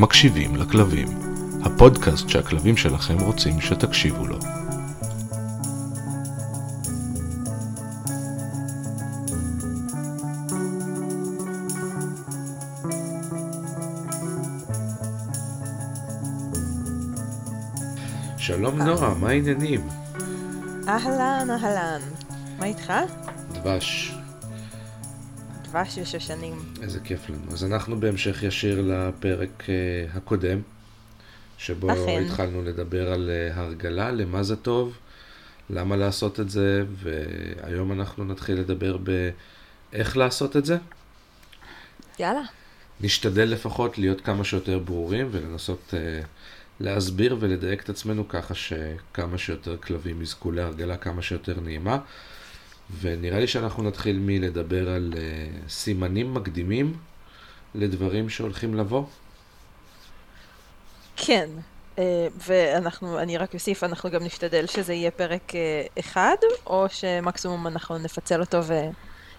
מקשיבים לכלבים, הפודקאסט שהכלבים שלכם רוצים שתקשיבו לו. שלום נועה, מה העניינים? אהלן, אהלן. מה איתך? דבש, דבש ושושנים. איזה כיף לנו. אז אנחנו בהמשך ישיר לפרק אה, הקודם, שבו אכן. התחלנו לדבר על אה, הרגלה, למה זה טוב, למה לעשות את זה, והיום אנחנו נתחיל לדבר באיך לעשות את זה. יאללה. נשתדל לפחות להיות כמה שיותר ברורים ולנסות uh, להסביר ולדייק את עצמנו ככה שכמה שיותר כלבים יזכו להרגלה כמה שיותר נעימה. ונראה לי שאנחנו נתחיל מלדבר על uh, סימנים מקדימים לדברים שהולכים לבוא. כן. אה, ואנחנו, אני רק אוסיף, אנחנו גם נשתדל שזה יהיה פרק אה, אחד, או שמקסימום אנחנו נפצל אותו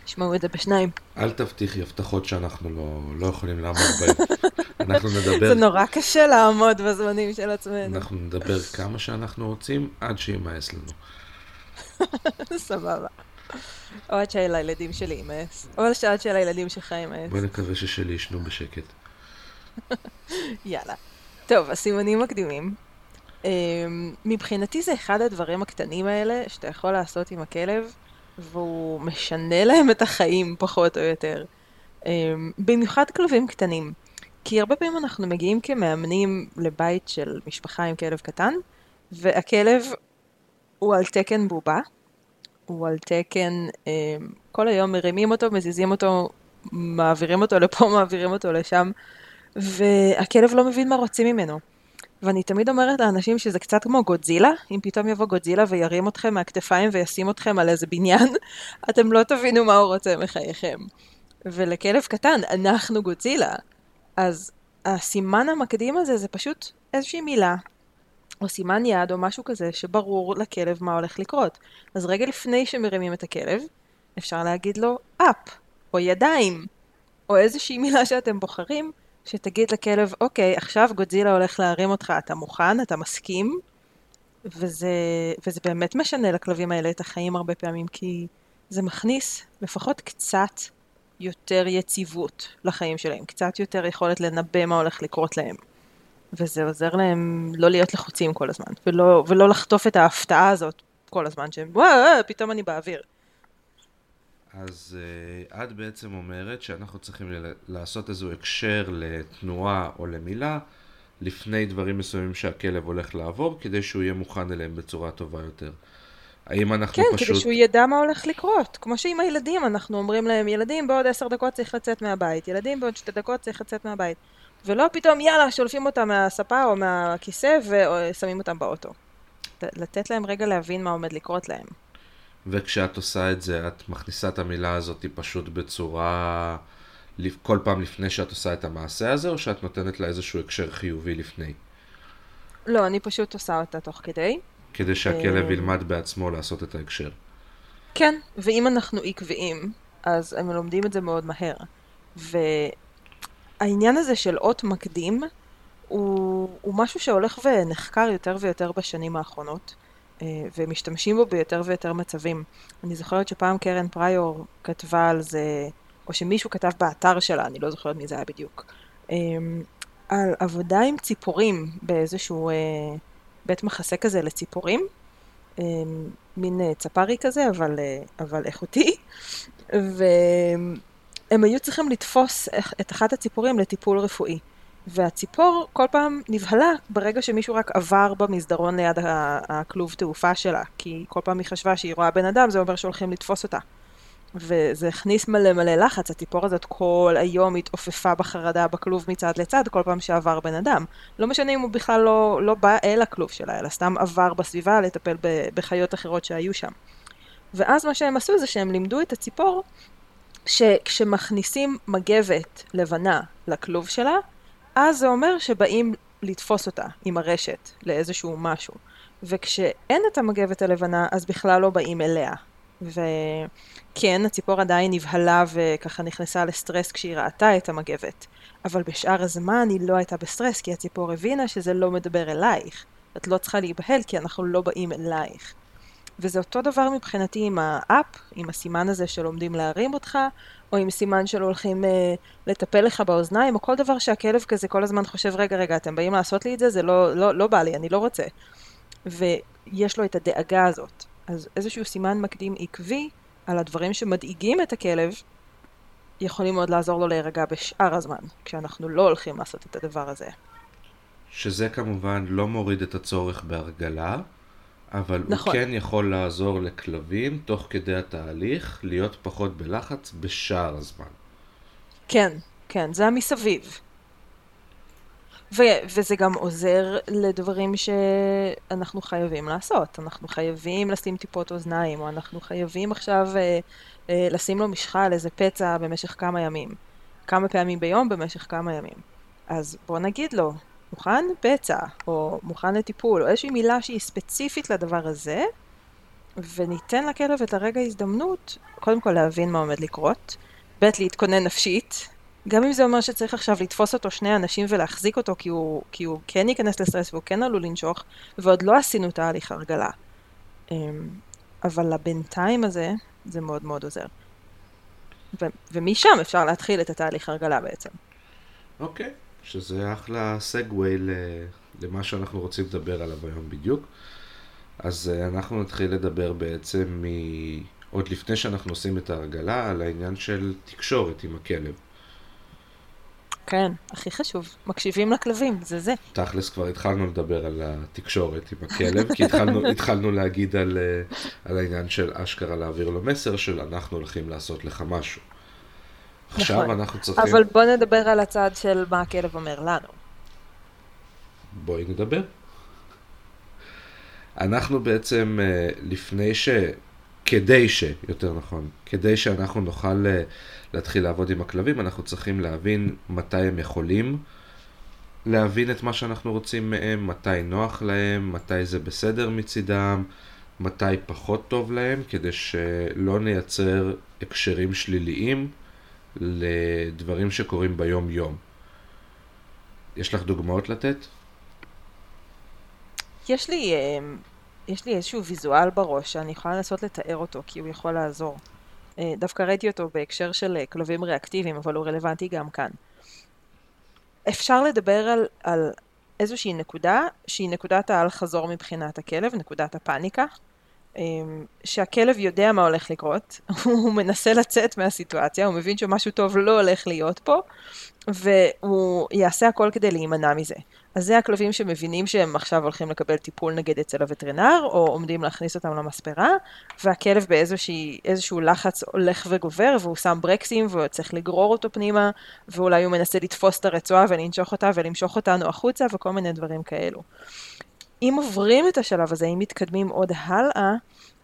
וישמעו את זה בשניים. אל תבטיחי הבטחות שאנחנו לא, לא יכולים לעמוד בהן. אנחנו נדבר, זה נורא קשה לעמוד בזמנים של עצמנו. אנחנו נדבר כמה שאנחנו רוצים עד שימאס לנו. סבבה. או עד שהילדים שלי יימאס. או עד שהילדים שלך יימאס. בואי נקווה ששלי ישנו בשקט. יאללה. טוב, הסימנים מקדימים. אמ, מבחינתי זה אחד הדברים הקטנים האלה שאתה יכול לעשות עם הכלב, והוא משנה להם את החיים פחות או יותר. אמ, במיוחד כלבים קטנים. כי הרבה פעמים אנחנו מגיעים כמאמנים לבית של משפחה עם כלב קטן, והכלב הוא על תקן בובה, הוא על תקן, אמ, כל היום מרימים אותו, מזיזים אותו, מעבירים אותו לפה, מעבירים אותו לשם, והכלב לא מבין מה רוצים ממנו. ואני תמיד אומרת לאנשים שזה קצת כמו גודזילה, אם פתאום יבוא גודזילה וירים אתכם מהכתפיים וישים אתכם על איזה בניין, אתם לא תבינו מה הוא רוצה מחייכם. ולכלב קטן, אנחנו גודזילה. אז הסימן המקדים הזה זה פשוט איזושהי מילה, או סימן יד, או משהו כזה, שברור לכלב מה הולך לקרות. אז רגע לפני שמרימים את הכלב, אפשר להגיד לו אפ, או ידיים, או איזושהי מילה שאתם בוחרים, שתגיד לכלב, אוקיי, עכשיו גודזילה הולך להרים אותך, אתה מוכן, אתה מסכים? וזה, וזה באמת משנה לכלבים האלה את החיים הרבה פעמים, כי זה מכניס לפחות קצת יותר יציבות לחיים שלהם, קצת יותר יכולת לנבא מה הולך לקרות להם. וזה עוזר להם לא להיות לחוצים כל הזמן, ולא, ולא לחטוף את ההפתעה הזאת כל הזמן, שהם וואו, וואו, פתאום אני באוויר. אז uh, את בעצם אומרת שאנחנו צריכים ל- לעשות איזשהו הקשר לתנועה או למילה לפני דברים מסוימים שהכלב הולך לעבור, כדי שהוא יהיה מוכן אליהם בצורה טובה יותר. האם אנחנו כן, פשוט... כדי שהוא ידע מה הולך לקרות. כמו שעם הילדים, אנחנו אומרים להם, ילדים בעוד עשר דקות צריך לצאת מהבית, ילדים בעוד שתי דקות צריך לצאת מהבית. ולא פתאום, יאללה, שולפים אותם מהספה או מהכיסא ושמים אותם באוטו. לתת להם רגע להבין מה עומד לקרות להם. וכשאת עושה את זה, את מכניסה את המילה הזאת פשוט בצורה... כל פעם לפני שאת עושה את המעשה הזה, או שאת נותנת לה איזשהו הקשר חיובי לפני? לא, אני פשוט עושה אותה תוך כדי. כדי שהכלב אה. ילמד בעצמו לעשות את ההקשר. כן, ואם אנחנו עקביים, אז הם לומדים את זה מאוד מהר. והעניין הזה של אות מקדים, הוא, הוא משהו שהולך ונחקר יותר ויותר בשנים האחרונות, ומשתמשים בו ביותר ויותר מצבים. אני זוכרת שפעם קרן פריור כתבה על זה, או שמישהו כתב באתר שלה, אני לא זוכרת מי זה היה בדיוק, אה, על עבודה עם ציפורים באיזשהו אה, בית מחסה כזה לציפורים. אה, מין אה, צפרי כזה, אבל, אה, אבל איכותי, והם היו צריכים לתפוס את אחת הציפורים לטיפול רפואי. והציפור כל פעם נבהלה ברגע שמישהו רק עבר במסדרון ליד הכלוב תעופה שלה, כי כל פעם היא חשבה שהיא רואה בן אדם, זה אומר שהולכים לתפוס אותה. וזה הכניס מלא מלא לחץ, הציפור הזאת כל היום התעופפה בחרדה בכלוב מצד לצד כל פעם שעבר בן אדם. לא משנה אם הוא בכלל לא, לא בא אל הכלוב שלה, אלא סתם עבר בסביבה לטפל בחיות אחרות שהיו שם. ואז מה שהם עשו זה שהם לימדו את הציפור שכשמכניסים מגבת לבנה לכלוב שלה, אז זה אומר שבאים לתפוס אותה עם הרשת לאיזשהו משהו. וכשאין את המגבת הלבנה, אז בכלל לא באים אליה. וכן, הציפור עדיין נבהלה וככה נכנסה לסטרס כשהיא ראתה את המגבת. אבל בשאר הזמן היא לא הייתה בסטרס, כי הציפור הבינה שזה לא מדבר אלייך. את לא צריכה להיבהל, כי אנחנו לא באים אלייך. וזה אותו דבר מבחינתי עם האפ, עם הסימן הזה של עומדים להרים אותך, או עם סימן של הולכים אה, לטפל לך באוזניים, או כל דבר שהכלב כזה כל הזמן חושב, רגע, רגע, אתם באים לעשות לי את זה? זה לא, לא, לא בא לי, אני לא רוצה. ויש לו את הדאגה הזאת. אז איזשהו סימן מקדים עקבי על הדברים שמדאיגים את הכלב, יכולים מאוד לעזור לו להירגע בשאר הזמן, כשאנחנו לא הולכים לעשות את הדבר הזה. שזה כמובן לא מוריד את הצורך בהרגלה, אבל נכון. הוא כן יכול לעזור לכלבים, תוך כדי התהליך, להיות פחות בלחץ בשאר הזמן. כן, כן, זה המסביב. ו- וזה גם עוזר לדברים שאנחנו חייבים לעשות. אנחנו חייבים לשים טיפות אוזניים, או אנחנו חייבים עכשיו אה, אה, לשים לו משחה על איזה פצע במשך כמה ימים. כמה פעמים ביום במשך כמה ימים. אז בוא נגיד לו, מוכן פצע, או מוכן לטיפול, או איזושהי מילה שהיא ספציפית לדבר הזה, וניתן לכלב את הרגע הזדמנות, קודם כל להבין מה עומד לקרות, ב' להתכונן נפשית, גם אם זה אומר שצריך עכשיו לתפוס אותו שני אנשים ולהחזיק אותו כי הוא, כי הוא כן ייכנס לסטרס והוא כן עלול לנשוך, ועוד לא עשינו תהליך הרגלה. אמ, אבל לבינתיים הזה, זה מאוד מאוד עוזר. ו- ומשם אפשר להתחיל את התהליך הרגלה בעצם. אוקיי, שזה אחלה סגווי למה שאנחנו רוצים לדבר עליו היום בדיוק. אז אה, אנחנו נתחיל לדבר בעצם מ... עוד לפני שאנחנו עושים את ההרגלה, על העניין של תקשורת עם הכלב. כן, הכי חשוב, מקשיבים לכלבים, זה זה. תכלס כבר התחלנו לדבר על התקשורת עם הכלב, כי התחלנו, התחלנו להגיד על, אה, על העניין של אשכרה להעביר לו מסר של אנחנו הולכים לעשות לך משהו. עכשיו נכון. אנחנו צריכים... אבל בוא נדבר על הצד של מה הכלב אומר לנו. בואי נדבר. אנחנו בעצם אה, לפני ש... כדי ש... יותר נכון, כדי שאנחנו נוכל אה, להתחיל לעבוד עם הכלבים, אנחנו צריכים להבין מתי הם יכולים להבין את מה שאנחנו רוצים מהם, מתי נוח להם, מתי זה בסדר מצידם, מתי פחות טוב להם, כדי שלא נייצר הקשרים שליליים לדברים שקורים ביום-יום. יש לך דוגמאות לתת? יש לי, אה, יש לי איזשהו ויזואל בראש שאני יכולה לנסות לתאר אותו, כי הוא יכול לעזור. אה, דווקא ראיתי אותו בהקשר של אה, כלבים ריאקטיביים, אבל הוא רלוונטי גם כאן. אפשר לדבר על, על איזושהי נקודה, שהיא נקודת האל-חזור מבחינת הכלב, נקודת הפאניקה, שהכלב יודע מה הולך לקרות, הוא מנסה לצאת מהסיטואציה, הוא מבין שמשהו טוב לא הולך להיות פה, והוא יעשה הכל כדי להימנע מזה. אז זה הכלבים שמבינים שהם עכשיו הולכים לקבל טיפול נגד אצל הווטרינר, או עומדים להכניס אותם למספרה, והכלב באיזשהו לחץ הולך וגובר, והוא שם ברקסים, והוא צריך לגרור אותו פנימה, ואולי הוא מנסה לתפוס את הרצועה ולנשוך אותה ולמשוך אותנו החוצה, וכל מיני דברים כאלו. אם עוברים את השלב הזה, אם מתקדמים עוד הלאה,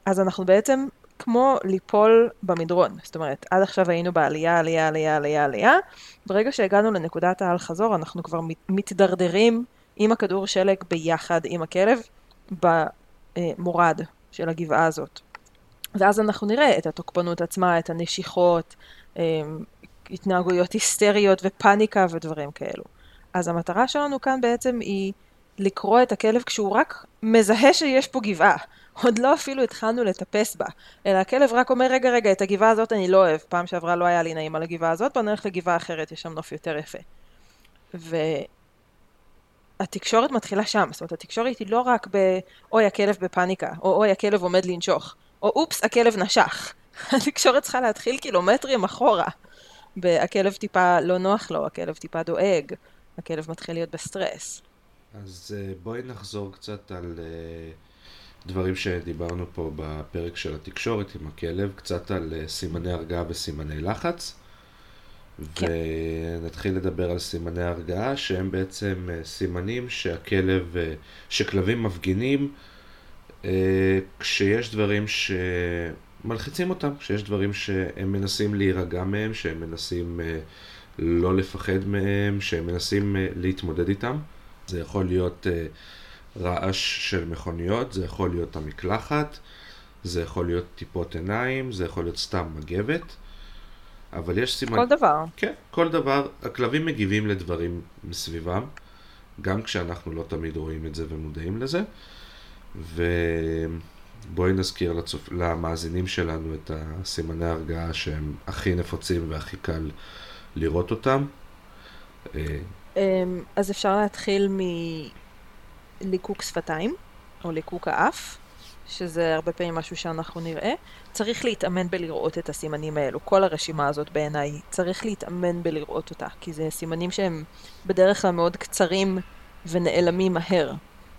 אז אנחנו בעצם כמו ליפול במדרון. זאת אומרת, עד עכשיו היינו בעלייה, עלייה, עלייה, עלייה, עלייה. ברגע שהגענו לנקודת האל חזור, אנחנו כבר מתדרדרים עם הכדור שלג ביחד עם הכלב במורד של הגבעה הזאת. ואז אנחנו נראה את התוקפנות עצמה, את הנשיכות, אמ, התנהגויות היסטריות ופאניקה ודברים כאלו. אז המטרה שלנו כאן בעצם היא לקרוא את הכלב כשהוא רק מזהה שיש פה גבעה. עוד לא אפילו התחלנו לטפס בה, אלא הכלב רק אומר, רגע, רגע, את הגבעה הזאת אני לא אוהב. פעם שעברה לא היה לי נעים על הגבעה הזאת, בוא נלך לגבעה אחרת, יש שם נוף יותר יפה. והתקשורת מתחילה שם, זאת אומרת, התקשורת היא לא רק ב, אוי, הכלב בפאניקה, או אוי, הכלב עומד לנשוך, או אופס, הכלב נשך. התקשורת צריכה להתחיל קילומטרים אחורה. הכלב טיפה לא נוח לו, הכלב טיפה דואג, הכלב מתחיל להיות בסטרס. אז אה, בואי נחזור קצת על אה, דברים שדיברנו פה בפרק של התקשורת עם הכלב, קצת על אה, סימני הרגעה וסימני לחץ. כן. ונתחיל לדבר על סימני הרגעה, שהם בעצם סימנים שהכלב, שכלבים מפגינים כשיש דברים שמלחיצים אותם, כשיש דברים שהם מנסים להירגע מהם, שהם מנסים לא לפחד מהם, שהם מנסים להתמודד איתם. זה יכול להיות uh, רעש של מכוניות, זה יכול להיות המקלחת, זה יכול להיות טיפות עיניים, זה יכול להיות סתם מגבת, אבל יש סימן... כל דבר. כן, כל דבר. הכלבים מגיבים לדברים מסביבם, גם כשאנחנו לא תמיד רואים את זה ומודעים לזה. ובואי נזכיר לצופ... למאזינים שלנו את הסימני ההרגעה שהם הכי נפוצים והכי קל לראות אותם. אמ, אז אפשר להתחיל מליקוק שפתיים, או ליקוק האף, שזה הרבה פעמים משהו שאנחנו נראה. צריך להתאמן בלראות את הסימנים האלו. כל הרשימה הזאת בעיניי, צריך להתאמן בלראות אותה, כי זה סימנים שהם בדרך כלל מאוד קצרים ונעלמים מהר.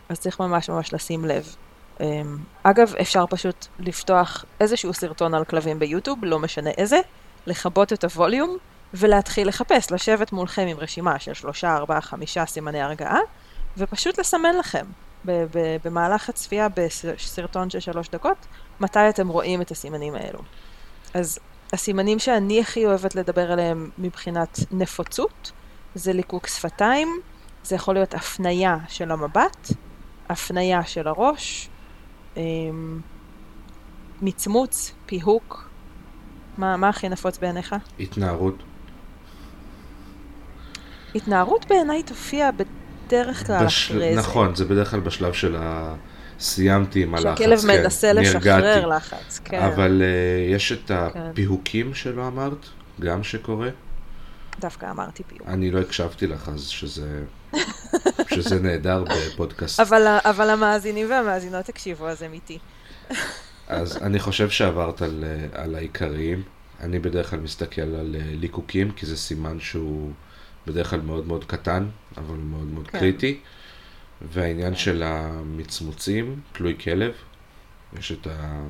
אז צריך ממש ממש לשים לב. אמ, אגב, אפשר פשוט לפתוח איזשהו סרטון על כלבים ביוטיוב, לא משנה איזה, לכבות את הווליום ולהתחיל לחפש, לשבת מולכם עם רשימה של שלושה, ארבעה, חמישה סימני הרגעה, ופשוט לסמן לכם במהלך הצפייה בסרטון של שלוש דקות, מתי אתם רואים את הסימנים האלו. אז הסימנים שאני הכי אוהבת לדבר עליהם מבחינת נפוצות, זה ליקוק שפתיים, זה יכול להיות הפנייה של המבט, הפנייה של הראש, אמ, מצמוץ, פיהוק. מה, מה הכי נפוץ בעיניך? התנערות. התנערות בעיניי תופיע בדרך כלל בש... אחרי זה. נכון, זה בדרך כלל בשלב של ה... סיימתי עם הלחץ, שהכלב כן, מנסה לשחרר לחץ, כן. אבל uh, יש את כן. הפיהוקים שלא אמרת, גם שקורה. דווקא אמרתי פיהוק. אני לא הקשבתי לך, אז שזה, שזה נהדר בפודקאסט. אבל, אבל המאזינים והמאזינות הקשיבו, אז הם איתי. אז אני חושב שעברת על, אה, על העיקריים. אני בדרך כלל מסתכל על אה, ליקוקים, כי זה סימן שהוא בדרך כלל מאוד מאוד קטן, אבל מאוד מאוד כן. קריטי. והעניין של המצמוצים, תלוי כלב, יש את ה...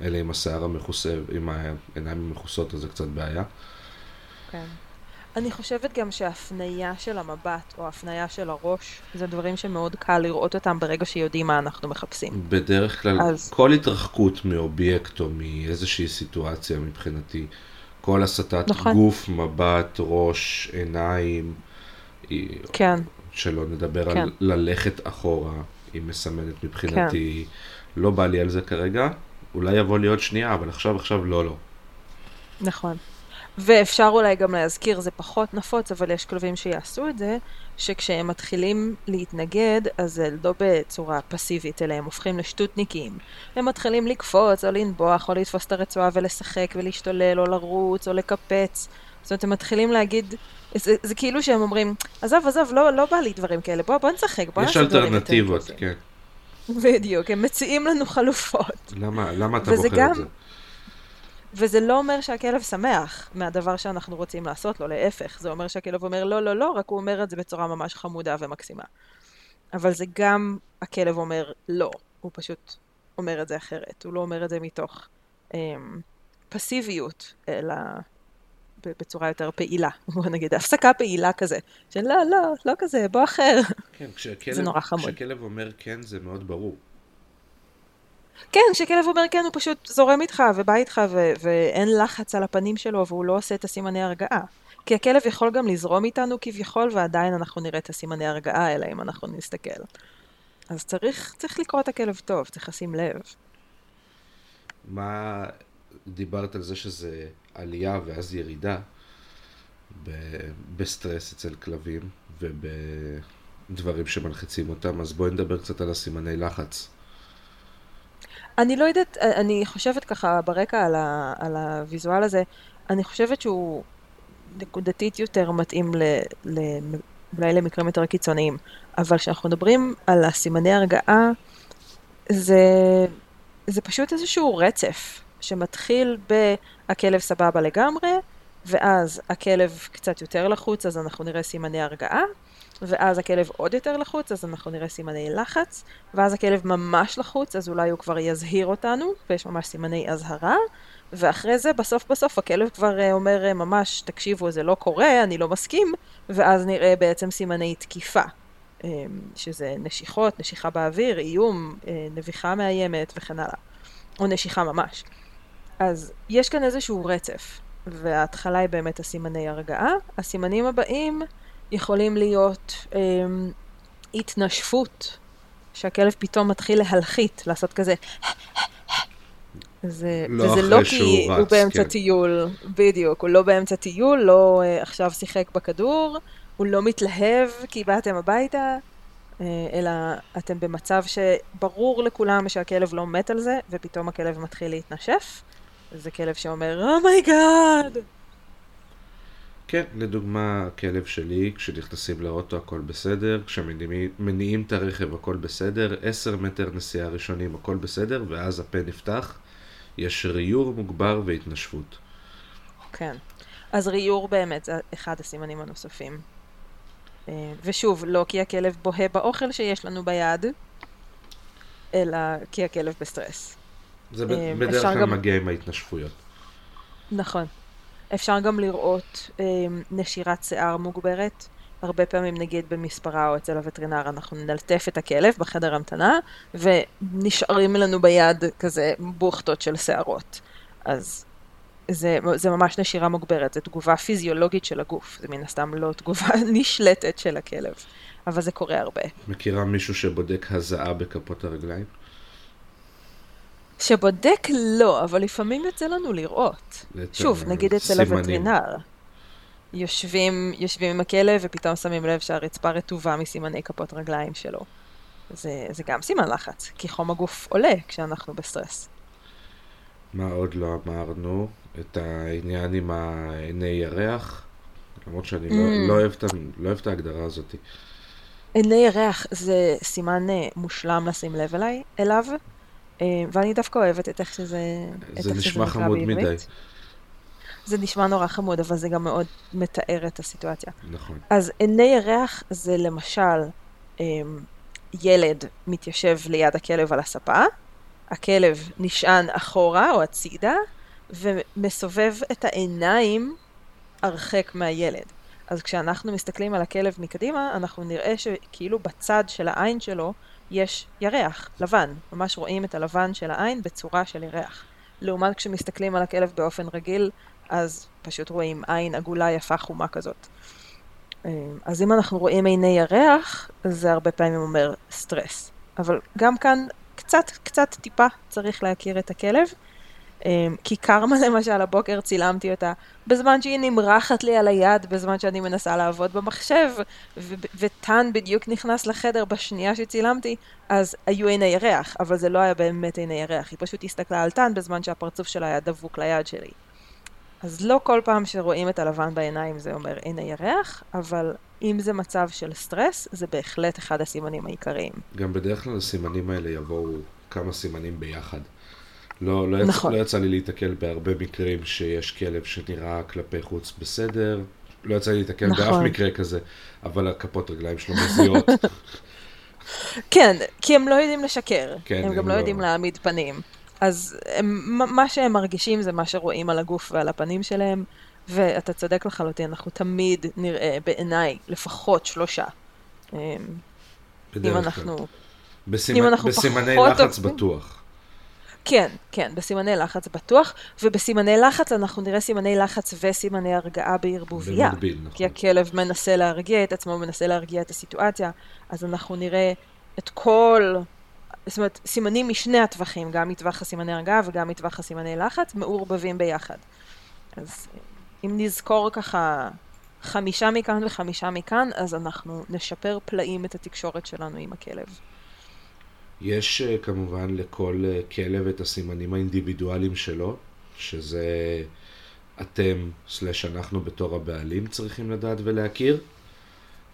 אלה עם השיער המכוסה, עם העיניים המכוסות, אז זה קצת בעיה. כן. אני חושבת גם שההפניה של המבט או ההפניה של הראש, זה דברים שמאוד קל לראות אותם ברגע שיודעים מה אנחנו מחפשים. בדרך כלל, אז... כל התרחקות מאובייקט או מאיזושהי סיטואציה מבחינתי, כל הסטת נכון. גוף, מבט, ראש, עיניים, כן. שלא נדבר כן. על ללכת אחורה, היא מסמנת מבחינתי, כן. לא בא לי על זה כרגע, אולי יבוא לי עוד שנייה, אבל עכשיו עכשיו לא לא. נכון. ואפשר אולי גם להזכיר, זה פחות נפוץ, אבל יש כלבים שיעשו את זה, שכשהם מתחילים להתנגד, אז זה לא בצורה פסיבית, אלא הם הופכים לשטותניקים. הם מתחילים לקפוץ, או לנבוח, או לתפוס את הרצועה ולשחק, ולהשתולל, או לרוץ, או לקפץ. זאת אומרת, הם מתחילים להגיד, זה, זה כאילו שהם אומרים, עזוב, עזוב, לא, לא בא לי דברים כאלה, בוא, בוא נשחק, בוא נעשה דברים יותר יש אלטרנטיבות, כן. בדיוק, הם מציעים לנו חלופות. למה, למה אתה בוחר גם, את זה? וזה לא אומר שהכלב שמח מהדבר שאנחנו רוצים לעשות לו, להפך. זה אומר שהכלב אומר לא, לא, לא, רק הוא אומר את זה בצורה ממש חמודה ומקסימה. אבל זה גם הכלב אומר לא, הוא פשוט אומר את זה אחרת. הוא לא אומר את זה מתוך אמ, פסיביות, אלא בצורה יותר פעילה. בוא נגיד, הפסקה פעילה כזה. של לא, לא, לא כזה, בוא אחר. כן, כשהכלב, זה נורא חמוד. כשהכלב אומר כן, זה מאוד ברור. כן, כשכלב אומר כן, הוא פשוט זורם איתך ובא איתך ו- ואין לחץ על הפנים שלו והוא לא עושה את הסימני הרגעה. כי הכלב יכול גם לזרום איתנו כביכול, ועדיין אנחנו נראה את הסימני הרגעה האלה אם אנחנו נסתכל. אז צריך, צריך לקרוא את הכלב טוב, צריך לשים לב. מה, דיברת על זה שזה עלייה ואז ירידה ב- בסטרס אצל כלבים ובדברים שמלחיצים אותם, אז בואי נדבר קצת על הסימני לחץ. אני לא יודעת, אני חושבת ככה ברקע על, ה, על הוויזואל הזה, אני חושבת שהוא נקודתית יותר מתאים ל, ל, אולי למקרים יותר קיצוניים, אבל כשאנחנו מדברים על הסימני הרגעה, זה, זה פשוט איזשהו רצף שמתחיל ב"הכלב סבבה לגמרי", ואז הכלב קצת יותר לחוץ, אז אנחנו נראה סימני הרגעה, ואז הכלב עוד יותר לחוץ, אז אנחנו נראה סימני לחץ, ואז הכלב ממש לחוץ, אז אולי הוא כבר יזהיר אותנו, ויש ממש סימני אזהרה, ואחרי זה, בסוף בסוף, הכלב כבר אה, אומר אה, ממש, תקשיבו, זה לא קורה, אני לא מסכים, ואז נראה בעצם סימני תקיפה, אה, שזה נשיכות, נשיכה באוויר, איום, נביחה מאיימת וכן הלאה, או נשיכה ממש. אז יש כאן איזשהו רצף, וההתחלה היא באמת הסימני הרגעה. הסימנים הבאים יכולים להיות אה, התנשפות, שהכלב פתאום מתחיל להלחית, לעשות כזה... זה, לא וזה לא כי הוא רץ, באמצע כן. טיול, בדיוק, הוא לא באמצע טיול, לא אה, עכשיו שיחק בכדור, הוא לא מתלהב כי באתם הביתה, אה, אלא אתם במצב שברור לכולם שהכלב לא מת על זה, ופתאום הכלב מתחיל להתנשף. זה כלב שאומר, oh my God! כן, לדוגמה, הכלב שלי, כשנכנסים לאוטו הכל בסדר, כשמניעים את הרכב הכל בסדר, 10 מטר נסיעה ראשונים הכל בסדר, ואז הפה נפתח, יש ריור מוגבר והתנשפות. כן. אז ריור באמת זה אחד הסימנים הנוספים. אה, ושוב, לא כי הכלב בוהה באוכל שיש לנו ביד, אלא כי הכלב בסטרס. זה אה, בדרך כלל גם- מגיע עם ההתנשפויות. נכון. אפשר גם לראות אה, נשירת שיער מוגברת. הרבה פעמים נגיד במספרה או אצל הווטרינר אנחנו נלטף את הכלב בחדר המתנה ונשארים לנו ביד כזה בוכטות של שערות. אז זה, זה ממש נשירה מוגברת, זו תגובה פיזיולוגית של הגוף, זה מן הסתם לא תגובה נשלטת של הכלב, אבל זה קורה הרבה. מכירה מישהו שבודק הזעה בכפות הרגליים? שבודק לא, אבל לפעמים יוצא לנו לראות. שוב, נגיד אצל סימנים. הווטרינר. יושבים, יושבים עם הכלב ופתאום שמים לב שהרצפה רטובה מסימני כפות רגליים שלו. זה, זה גם סימן לחץ, כי חום הגוף עולה כשאנחנו בסטרס. מה עוד לא אמרנו? את העניין עם עיני ירח, למרות שאני לא, Mm. לא, אוהב את, לא אוהב את ההגדרה הזאת. עיני ירח זה סימן אה, מושלם לשים לב אליי, אליו, ואני דווקא אוהבת את איך שזה, זה נשמע חמוד. מדי. זה נשמע נורא חמוד, אבל זה גם מאוד מתאר את הסיטואציה. נכון. אז עיני ירח זה למשל אמ, ילד מתיישב ליד הכלב על הספה, הכלב נשען אחורה או הצידה, ומסובב את העיניים הרחק מהילד. אז כשאנחנו מסתכלים על הכלב מקדימה, אנחנו נראה שכאילו בצד של העין שלו יש ירח, לבן. ממש רואים את הלבן של העין בצורה של ירח. לעומת כשמסתכלים על הכלב באופן רגיל, אז פשוט רואים עין עגולה יפה חומה כזאת. אה, אז אם אנחנו רואים עיני ירח, זה הרבה פעמים אומר סטרס. אבל גם כאן קצת, קצת טיפה צריך להכיר את הכלב. אה, כי קרמה למשל, הבוקר צילמתי אותה בזמן שהיא נמרחת לי על היד, בזמן שאני מנסה לעבוד במחשב, וטאן בדיוק נכנס לחדר בשנייה שצילמתי, אז היו עיני ירח, אבל זה לא היה באמת עיני ירח, היא פשוט הסתכלה על טאן בזמן שהפרצוף שלה היה דבוק ליד שלי. אז לא כל פעם שרואים את הלבן בעיניים זה אומר עיני ירח, אבל אם זה מצב של סטרס, זה בהחלט אחד הסימנים העיקריים. גם בדרך כלל הסימנים האלה יבואו כמה סימנים ביחד. לא, לא, יצא, נכון. לא יצא לי להתקל בהרבה מקרים שיש כלב שנראה כלפי חוץ בסדר. לא יצא לי להתקל באף נכון. מקרה כזה, אבל הכפות רגליים שלו מזיעות. כן, כי הם לא יודעים לשקר. כן, הם הם גם לא לא- יודעים להעמיד פנים. אז הם, מה- שהם מרגישים זה מה שרואים על הגוף ועל הפנים שלהם, ואתה צודק לחלוטין, אנחנו תמיד נראה בעיניי לפחות שלושה. אמ, אם. אנחנו... בסימ... אם אנחנו בסימני לחץ בטוח. כן, כן, בסימני לחץ בטוח, ובסימני לחץ אנחנו נראה סימני לחץ וסימני הרגעה בערבוביה. במקביל, נכון. כי הכלב מנסה להרגיע את עצמו, מנסה להרגיע את הסיטואציה, אז אנחנו נראה את כל, זאת אומרת, סימנים משני הטווחים, גם מטווח הסימני הרגעה וגם מטווח הסימני לחץ, מעורבבים ביחד. אז אם נזכור ככה חמישה מכאן וחמישה מכאן, אז אנחנו נשפר פלאים את התקשורת שלנו עם הכלב. יש אה, כמובן לכל אה, כלב את הסימנים האינדיבידואליים שלו, שזה אתם, סלש אנחנו בתור הבעלים צריכים לדעת ולהכיר.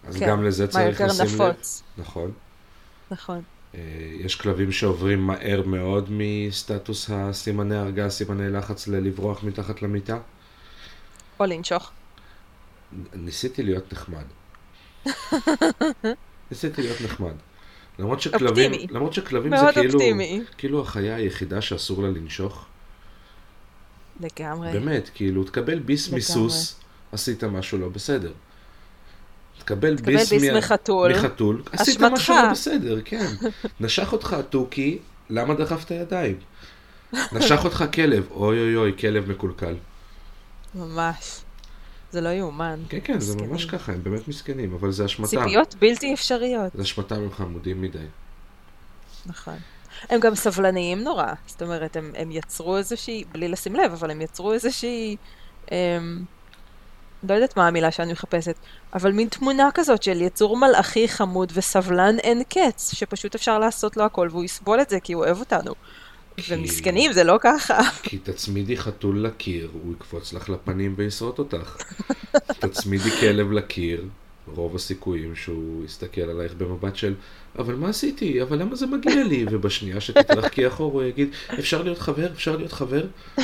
אז כן, גם לזה צריך לשים לב. נפוץ. נכון. נכון. אה, יש כלבים שעוברים מהר מאוד מסטטוס הסימני הרגעה, סימני לחץ ללברוח מתחת למיטה. או לנשוך. ניסיתי להיות נחמד. ניסיתי להיות נחמד. למרות שכלבים, אופטימי. למרות שכלבים זה כאילו, אופטימי. כאילו החיה היחידה שאסור לה לנשוך. לגמרי. באמת, כאילו, תקבל ביס לגמרי. מסוס, עשית משהו לא בסדר. תקבל תקבל ביס, ביס מה- מחתול. מחתול, עשית. משהו לא בסדר, כן. נשך אותך התוכי, למה דחפת ידיים? נשך אותך כלב, אוי אוי אוי, כלב מקולקל. ממש. זה לא יאומן. כן, כן, זה ממש מסכנים. ככה, הם באמת מסכנים, אבל זה אשמתם. ציפיות בלתי אפשריות. זה אשמתם הם חמודים מדי. נכון. הם גם סבלניים נורא, זאת אומרת, הם, הם יצרו איזושהי, בלי לשים לב, אבל הם יצרו איזושהי, הם, לא יודעת מה המילה שאני מחפשת, אבל מין תמונה כזאת של יצור מלאכי חמוד וסבלן אין קץ, שפשוט אפשר לעשות לו הכל והוא יסבול את זה כי הוא אוהב אותנו. ומסכנים, זה לא ככה. כי תצמידי חתול לקיר, הוא יקפוץ לך לפנים וישרוט אותך. תצמידי כלב לקיר, רוב הסיכויים שהוא יסתכל עלייך במבט של, אבל מה עשיתי? אבל למה זה מגיע לי? ובשנייה שתתרחקי אחור הוא יגיד, אפשר להיות חבר? אפשר להיות חבר?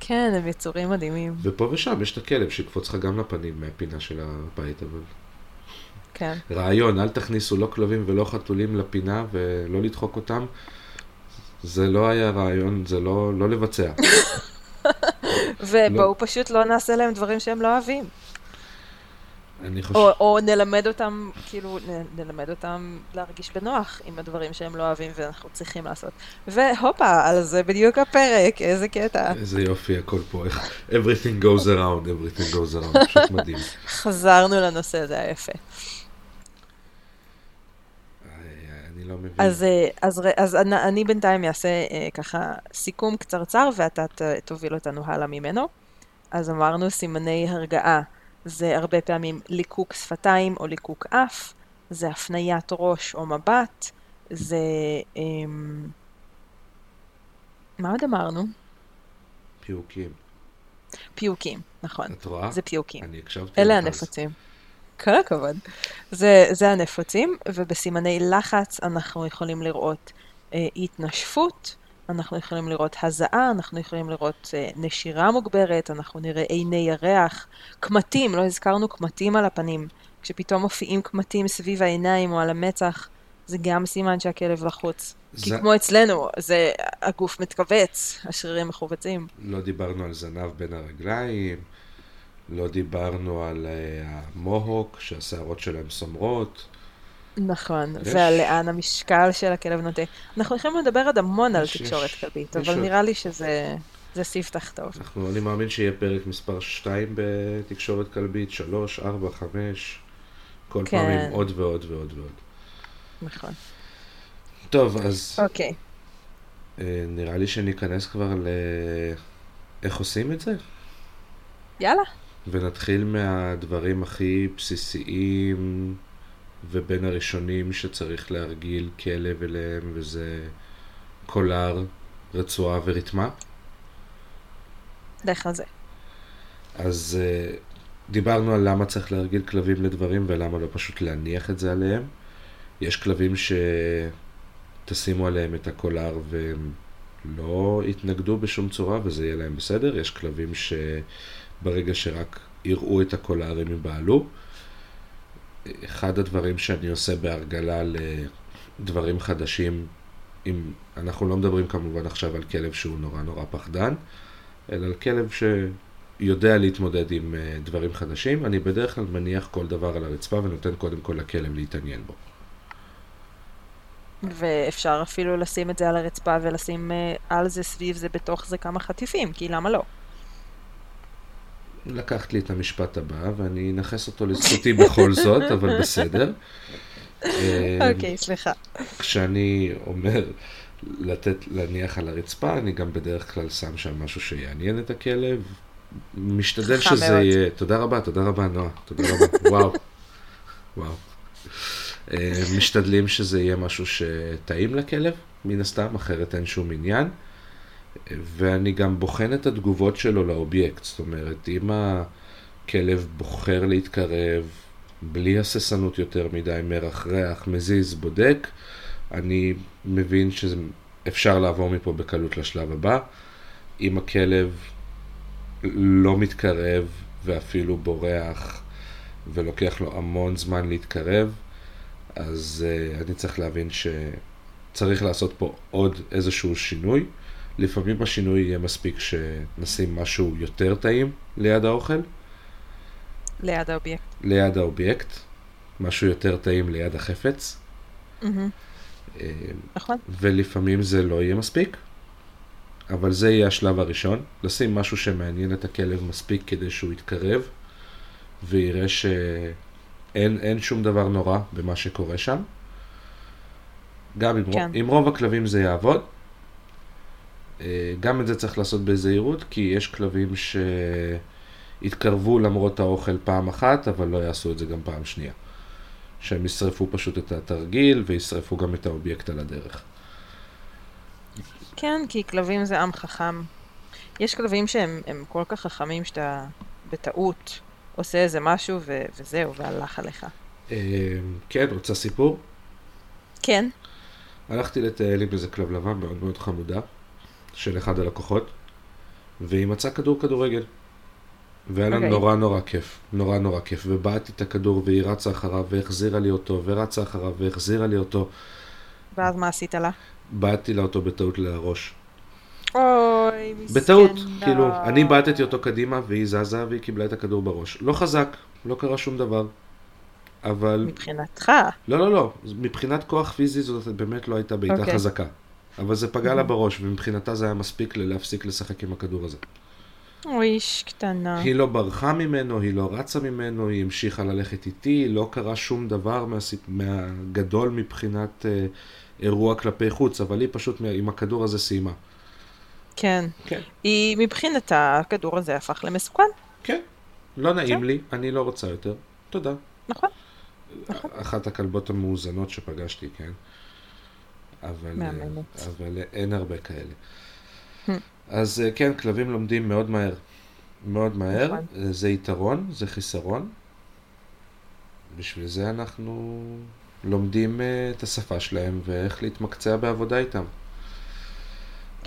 כן, הם יצורים מדהימים. ופה ושם יש את הכלב שיקפוץ לך גם לפנים מהפינה של הבית, אבל... כן. רעיון, אל תכניסו לא כלבים ולא חתולים לפינה ולא לדחוק אותם. זה לא היה רעיון, זה לא, לא לבצע. ובואו לא. פשוט לא נעשה להם דברים שהם לא אוהבים. אני חושב... או, או נלמד אותם, כאילו, נ- נלמד אותם להרגיש בנוח עם הדברים שהם לא אוהבים ואנחנו צריכים לעשות. והופה, על זה בדיוק הפרק, איזה קטע. איזה יופי הכל פה, איך everything goes around, everything goes around, פשוט מדהים. חזרנו לנושא, זה היה יפה. אה, אני לא מבין. אז, אה, אז, ר- אז אני, אני בינתיים אעשה אה, ככה סיכום קצרצר ואתה תוביל אותנו הלאה ממנו. אז אמרנו סימני הרגעה זה הרבה פעמים ליקוק שפתיים או ליקוק אף, זה הפניית ראש או מבט, זה... אמ... מה עוד אמרנו? פיוקים. פיוקים, נכון. את רואה? זה פיוקים. אני הקשבתי אלה לך אז. כל הכבוד. זה, זה הנפוצים, ובסימני לחץ אנחנו יכולים לראות אה, התנשפות, אנחנו יכולים לראות הזעה, אנחנו יכולים לראות אה, נשירה מוגברת, אנחנו נראה עיני ירח, קמטים, לא הזכרנו קמטים על הפנים. כשפתאום מופיעים קמטים סביב העיניים או על המצח, זה גם סימן שהכלב לחוץ. כי זה- כמו אצלנו, זה הגוף מתכווץ, השרירים מכווצים. לא דיברנו על זנב בין הרגליים, לא דיברנו על אה, המוהוק, שהשערות שלהם סומרות. נכון, יש- ועל לאן המשקל של הכלב נוטה. אנחנו יכולים לדבר עוד המון על תקשורת כלבית, אבל עוד. נראה לי שזה זה ספתח טוב. אנחנו, אני מאמין שיהיה פרק מספר 2 בתקשורת כלבית, 3, 4, 5, כל כן. פעם עם עוד ועוד ועוד ועוד. נכון. טוב, אז אוקיי, אה, נראה לי שניכנס כבר ל... איך עושים את זה? יאללה. ונתחיל מהדברים הכי בסיסיים ובין הראשונים שצריך להרגיל כלב אליהם, וזה קולר, רצועה ורתמה. לך על זה. אז uh, דיברנו על למה צריך להרגיל כלבים לדברים ולמה לא פשוט להניח את זה עליהם. יש כלבים שתשימו עליהם את הקולר והם לא יתנגדו בשום צורה וזה יהיה להם בסדר. יש כלבים שברגע שרק יראו את הקולר הם ייבהלו. אחד הדברים שאני עושה בהרגלה לדברים חדשים, אם אנחנו לא מדברים כמובן עכשיו על כלב שהוא נורא נורא פחדן, אלא על כלב שיודע להתמודד עם אה, דברים חדשים, אני בדרך כלל מניח כל דבר על הרצפה ונותן קודם כל לכלב להתעניין בו. ואפשר אפילו לשים את זה על הרצפה ולשים אה, על זה, סביב זה, בתוך זה כמה חטיפים, כי למה לא? לקחת לי את המשפט הבא ואני אנכס אותו לזכותי בכל זאת, אבל בסדר. אוקיי, סליחה. כשאני אומר לתת, להניח על הרצפה, אני גם בדרך כלל שם שם משהו שיעניין את הכלב. משתדל שזה מאוד. יהיה, תודה רבה, תודה רבה נועה, תודה רבה, וואו, וואו. אה, משתדלים שזה יהיה משהו שטעים לכלב, מן הסתם, אחרת אין שום עניין. ואני גם בוחן את התגובות שלו לאובייקט, זאת אומרת, אם הכלב בוחר להתקרב, בלי הססנות יותר מדי, מרח ריח, מזיז, בודק, אני מבין שאפשר לעבור מפה בקלות לשלב הבא. אם הכלב לא מתקרב ואפילו בורח ולוקח לו המון זמן להתקרב, אז uh, אני צריך להבין שצריך לעשות פה עוד איזשהו שינוי. לפעמים השינוי יהיה מספיק שנשים משהו יותר טעים ליד האוכל, ליד האובייקט. ליד האובייקט, משהו יותר טעים ליד החפץ, אה, נכון. ולפעמים זה לא יהיה מספיק, אבל זה יהיה השלב הראשון, לשים משהו שמעניין את הכלב מספיק כדי שהוא יתקרב ויראה שאין אין שום דבר נורא במה שקורה שם. גם עם, כן. רוב, עם רוב הכלבים זה יעבוד. אה, גם את זה צריך לעשות בזהירות, כי יש כלבים שיתקרבו למרות האוכל פעם אחת, אבל לא יעשו את זה גם פעם שנייה. שהם ישרפו פשוט את התרגיל וישרפו גם את האובייקט על הדרך. כן, כי כלבים זה עם חכם. יש כלבים שהם הם כל כך חכמים שאתה בטעות עושה איזה משהו ו- וזהו, והלך עליך. אה, כן, רוצה סיפור? כן, הלכתי לטייל עם איזה כלב לבן מאוד מאוד חמודה, של אחד הלקוחות, והיא מצאה כדור כדורגל. והיה לה אוקיי. נורא נורא כיף, נורא נורא כיף, ובעטתי את הכדור והיא רצה אחריו והחזירה לי אותו, ורצה אחריו והחזירה לי אותו, ואז מה עשית לה? בעטתי לה אותו בטעות לראש. אוי, מסכנה. בטעות, כאילו, אני בעטתי אותו קדימה והיא זזה והיא קיבלה את הכדור בראש. לא חזק, לא קרה שום דבר, אבל... מבחינתך. לא, לא, לא, מבחינת כוח פיזי זאת באמת לא הייתה בעיטה אוקיי. חזקה. אבל זה פגע לה בראש, ומבחינתה זה היה מספיק לה להפסיק לשחק עם הכדור הזה. אוי, איש קטנה. היא לא ברחה ממנו, היא לא רצה ממנו, היא המשיכה ללכת איתי, לא קרה שום דבר מהסיפ... מהגדול מבחינת אה, אירוע כלפי חוץ, אבל היא פשוט מה- עם הכדור הזה סיימה. כן. כן. היא, מבחינתה, הכדור הזה הפך למסוכן. כן. לא נעים כן. לי, אני לא רוצה יותר. תודה. נכון. אחת הכלבות המאוזנות שפגשתי, כן. אבל, מהממת. אבל אין הרבה כאלה. Hmm. אז אה, כן, כלבים לומדים מאוד מהר. מאוד מהר, נכון. אה, זה יתרון, זה חיסרון. בשביל זה אנחנו לומדים אה, את השפה שלהם ואיך להתמקצע בעבודה איתם.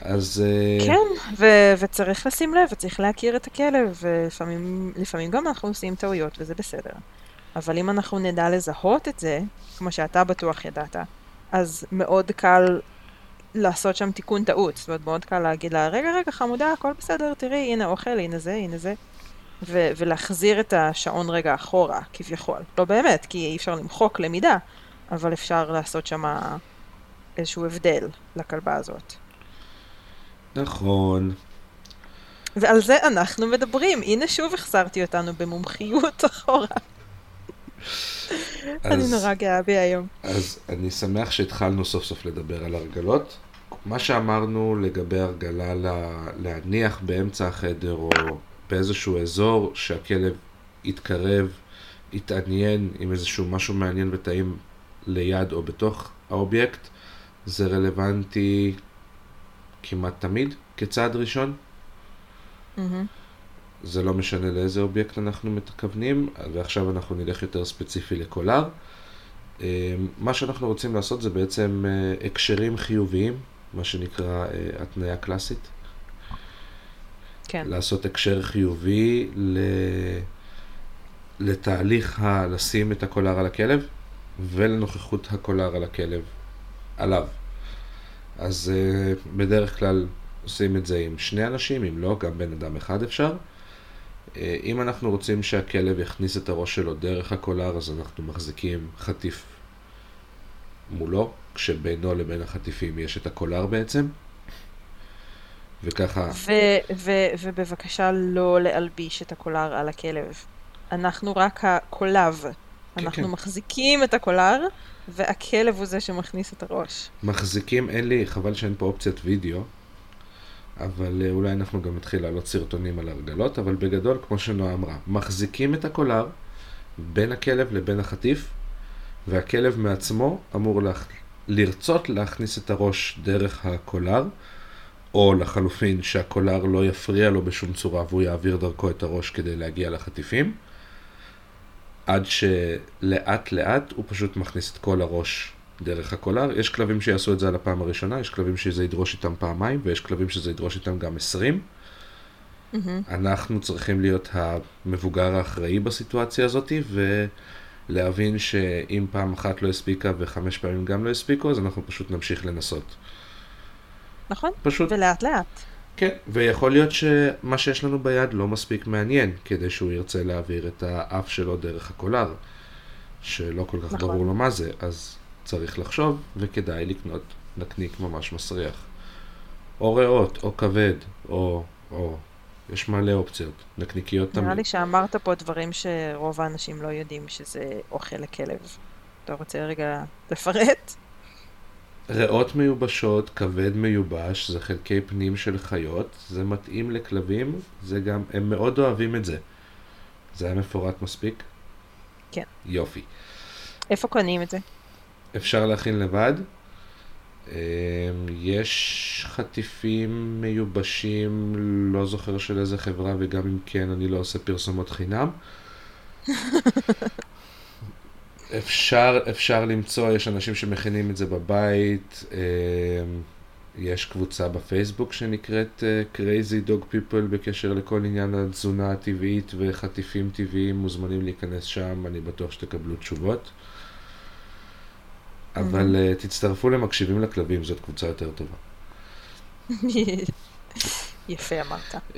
אז אה, כן, ו- וצריך לשים לב, וצריך להכיר את הכלב, ולפעמים לפעמים גם אנחנו עושים טעויות, וזה בסדר. אבל אם אנחנו נדע לזהות את זה, כמו שאתה בטוח ידעת, אז מאוד קל לעשות שם תיקון טעות. זאת אומרת, מאוד קל להגיד לה, רגע, רגע, חמודה, הכל בסדר, תראי, הנה אוכל, הנה זה, הנה זה. ו- ולהחזיר את השעון רגע אחורה, כביכול. לא באמת, כי אי אפשר למחוק למידה, אבל אפשר לעשות שם איזשהו הבדל לכלבה הזאת. נכון. ועל זה אנחנו מדברים. הנה שוב החזרתי אותנו במומחיות אחורה. אני נורא גאה בי היום. אז אני שמח שהתחלנו סוף סוף לדבר על הרגלות. מה שאמרנו לגבי הרגלה לה- להניח באמצע החדר או באיזשהו אזור שהכלב יתקרב, יתעניין עם איזשהו משהו מעניין וטעים ליד או בתוך האובייקט, זה רלוונטי כמעט תמיד כצעד ראשון. מהמם. זה לא משנה לאיזה אובייקט אנחנו מתכוונים, ועכשיו אנחנו נלך יותר ספציפי לקולר. אה, מה שאנחנו רוצים לעשות זה בעצם אה, הקשרים חיוביים, מה שנקרא אה, התניה קלאסית. כן. לעשות הקשר חיובי ל... לתהליך ה... לשים את הקולר על הכלב ולנוכחות הקולר על הכלב עליו. אז בדרך כלל עושים את זה עם שני אנשים, אם לא, גם בן אדם אחד אפשר. Uh, אם אנחנו רוצים שהכלב יכניס את הראש שלו דרך הקולר, אז אנחנו מחזיקים חטיף מולו, כשבינו לבין החטיפים יש את הקולר בעצם. וככה... ו- ו- ובבקשה לא להלביש את הקולר על הכלב. אנחנו רק הקולב. אנחנו כן. מחזיקים את הקולר, והכלב הוא זה שמכניס את הראש. מחזיקים, אין לי, חבל שאין פה אופציית וידאו, אבל אה, אולי אנחנו גם נתחיל להעלות סרטונים על הרגלות, אבל בגדול, כמו שנועה אמרה, מחזיקים את הקולר בין הכלב לבין החטיף, והכלב מעצמו אמור לה... לרצות להכניס את הראש דרך הקולר, או לחלופין שהקולר לא יפריע לו בשום צורה והוא יעביר דרכו את הראש כדי להגיע לחטיפים, עד שלאט לאט הוא פשוט מכניס את כל הראש דרך הקולר. יש כלבים שיעשו את זה על הפעם הראשונה, יש כלבים שזה ידרוש איתם פעמיים, ויש כלבים שזה ידרוש איתם גם עשרים. מהמם. אנחנו צריכים להיות המבוגר האחראי בסיטואציה הזאת, ולהבין שאם פעם אחת לא הספיקה וחמש פעמים גם לא הספיקו, אז אנחנו פשוט נמשיך לנסות. נכון? פשוט, ולאט לאט. כן, ויכול להיות שמה שיש לנו ביד לא מספיק מעניין, כדי שהוא ירצה להעביר את האף שלו דרך הקולר, שלא כל כך נכון. ברור לו מה זה, אז צריך לחשוב, וכדאי לקנות נקניק ממש מסריח. או ריאות, או כבד, או, או, יש מלא אופציות, נקניקיות נראה תמיד. לי שאמרת פה דברים שרוב האנשים לא יודעים שזה אוכל לכלב. אתה רוצה רגע לפרט? ריאות מיובשות, כבד מיובש, זה חלקי פנים של חיות, זה מתאים לכלבים, זה גם, הם מאוד אוהבים את זה. זה היה מפורט מספיק? כן. יופי. איפה קונים את זה? אפשר להכין לבד. אמ, יש חטיפים מיובשים, לא זוכר של איזה חברה, וגם אם כן, אני לא עושה פרסומות חינם. אפשר, אפשר למצוא, יש אנשים שמכינים את זה בבית, אמ, יש קבוצה בפייסבוק שנקראת אה, Crazy Dog People בקשר לכל עניין התזונה הטבעית וחטיפים טבעיים, מוזמנים להיכנס שם, אני בטוח שתקבלו תשובות. אבל uh, תצטרפו למקשיבים לכלבים, זאת קבוצה יותר טובה. יפה אמרת. Um,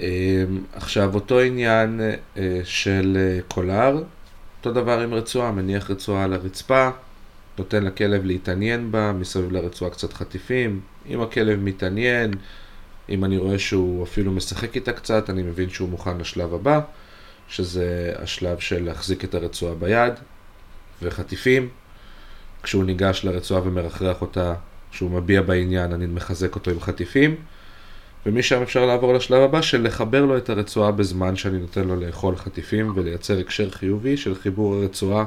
עכשיו, אותו עניין uh, של uh, קולר, אותו דבר עם רצועה, מניח רצועה על הרצפה, נותן לכלב להתעניין בה, מסביב לרצועה קצת חטיפים. אם הכלב מתעניין, אם אני רואה שהוא אפילו משחק איתה קצת, אני מבין שהוא מוכן לשלב הבא, שזה השלב של להחזיק את הרצועה ביד, וחטיפים. כשהוא ניגש לרצועה ומרחרח אותה, כשהוא מביע בעניין, אני מחזק אותו עם חטיפים. ומשם אפשר לעבור לשלב הבא של לחבר לו את הרצועה בזמן שאני נותן לו לאכול חטיפים ולייצר הקשר חיובי של חיבור הרצועה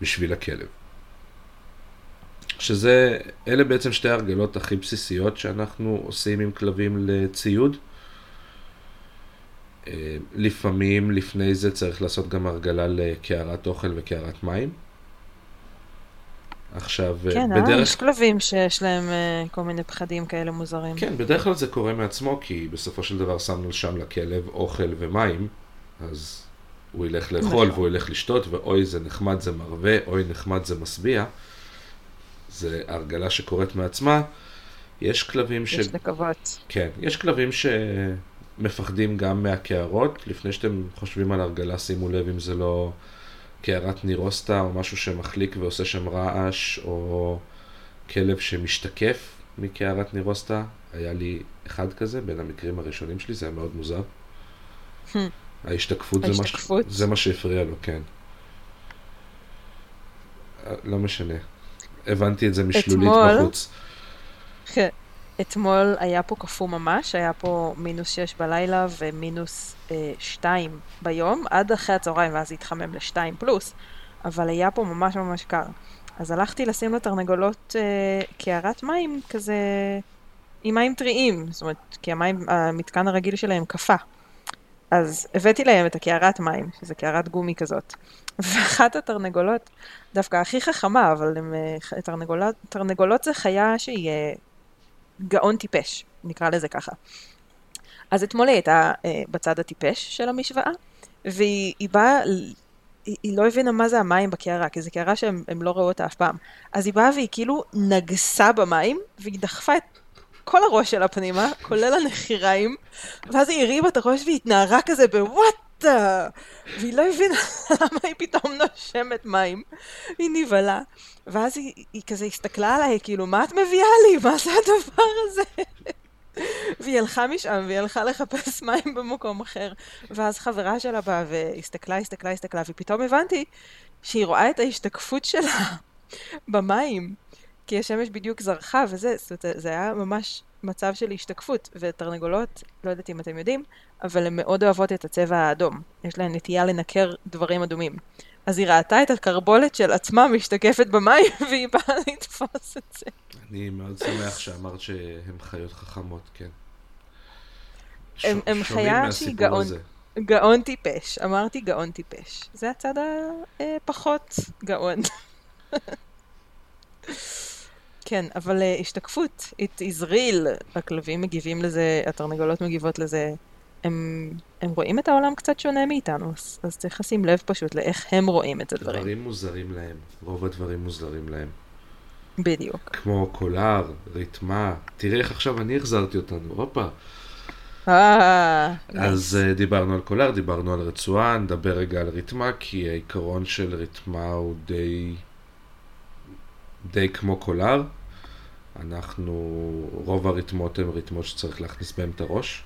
בשביל הכלב. שזה, אלה בעצם שתי הרגלות הכי בסיסיות שאנחנו עושים עם כלבים לציוד. אה, לפעמים לפני זה צריך לעשות גם הרגלה לקערת אוכל וקערת מים. עכשיו, כן, בדרך... כן, יש כלבים שיש להם uh, כל מיני פחדים כאלה מוזרים. כן, בדרך כלל זה קורה מעצמו, כי בסופו של דבר שמנו שם לכלב אוכל ומים, אז הוא ילך לאכול נכון. והוא ילך לשתות, ואוי זה נחמד זה מרווה, אוי נחמד זה משביע. זה הרגלה שקורית מעצמה. יש כלבים ש... יש לקוות. כן, יש כלבים שמפחדים גם מהקערות. לפני שאתם חושבים על הרגלה, שימו לב אם זה לא... קערת נירוסטה או משהו שמחליק ועושה שם רעש, או כלב שמשתקף מקערת נירוסטה. היה לי אחד כזה, בין המקרים הראשונים שלי, זה היה מאוד מוזר. Hmm. ההשתקפות, ההשתקפות? זה, מה, זה מה שהפריע לו, כן. לא משנה. הבנתי את זה משלולית בחוץ. אתמול היה פה קפוא ממש, היה פה מינוס 6 בלילה ומינוס אה, 2 ביום, עד אחרי הצהריים, ואז התחמם ל-2 פלוס, אבל היה פה ממש ממש קר. אז הלכתי לשים לתרנגולות אה, קערת מים כזה עם מים טריים, זאת אומרת, כי המים, המתקן הרגיל שלהם קפא. אז הבאתי להם את הקערת מים, שזה קערת גומי כזאת. ואחת התרנגולות, דווקא הכי חכמה, אבל הם, אה, תרנגולות, תרנגולות זה חיה שהיא אה, גאון טיפש, נקרא לזה ככה. אז אתמול היא הייתה אה, בצד הטיפש של המשוואה, והיא באה, היא, היא לא הבינה מה זה המים בקערה, כי זו קערה שהם לא ראו אותה אף פעם. אז היא באה והיא כאילו נגסה במים, והיא דחפה את כל הראש שלה פנימה, כולל הנחיריים, ואז היא הרימה את הראש והיא התנערה כזה בוואט והיא לא הבינה למה היא פתאום נושמת מים. היא נבהלה. ואז היא, היא כזה הסתכלה עליי, כאילו, מה את מביאה לי? מה זה הדבר הזה? והיא הלכה משם, והיא הלכה לחפש מים במקום אחר. ואז חברה שלה באה והסתכלה, הסתכלה, הסתכלה, ופתאום הבנתי שהיא רואה את ההשתקפות שלה במים. כי השמש בדיוק זרחה וזה, זאת אומרת, זה היה ממש מצב של השתקפות. ותרנגולות, לא יודעת אם אתם יודעים, אבל הן מאוד אוהבות את הצבע האדום. יש להן נטייה לנקר דברים אדומים. אז היא ראתה את הקרבולת של עצמה משתקפת במים, והיא באה לתפוס את זה. אני מאוד שמח שאמרת שהן חיות חכמות, כן. הם חיה שהיא גאון, גאון טיפש. אמרתי גאון טיפש. זה הצד הפחות גאון. כן, אבל uh, השתקפות, it is real, הכלבים מגיבים לזה, התרנגולות מגיבות לזה, הם, הם רואים את העולם קצת שונה מאיתנו, אז, אז צריך לשים לב פשוט לאיך הם רואים את הדברים. דברים מוזרים להם, רוב הדברים מוזרים להם. בדיוק. כמו קולר, ריתמה, תראה איך עכשיו אני החזרתי אותנו, הופה. אה, אז uh, דיברנו על קולר, דיברנו על רצועה, נדבר רגע על ריתמה, כי העיקרון של ריתמה הוא די, די כמו קולר. אנחנו, רוב הריתמות הן ריתמות שצריך להכניס בהן את הראש.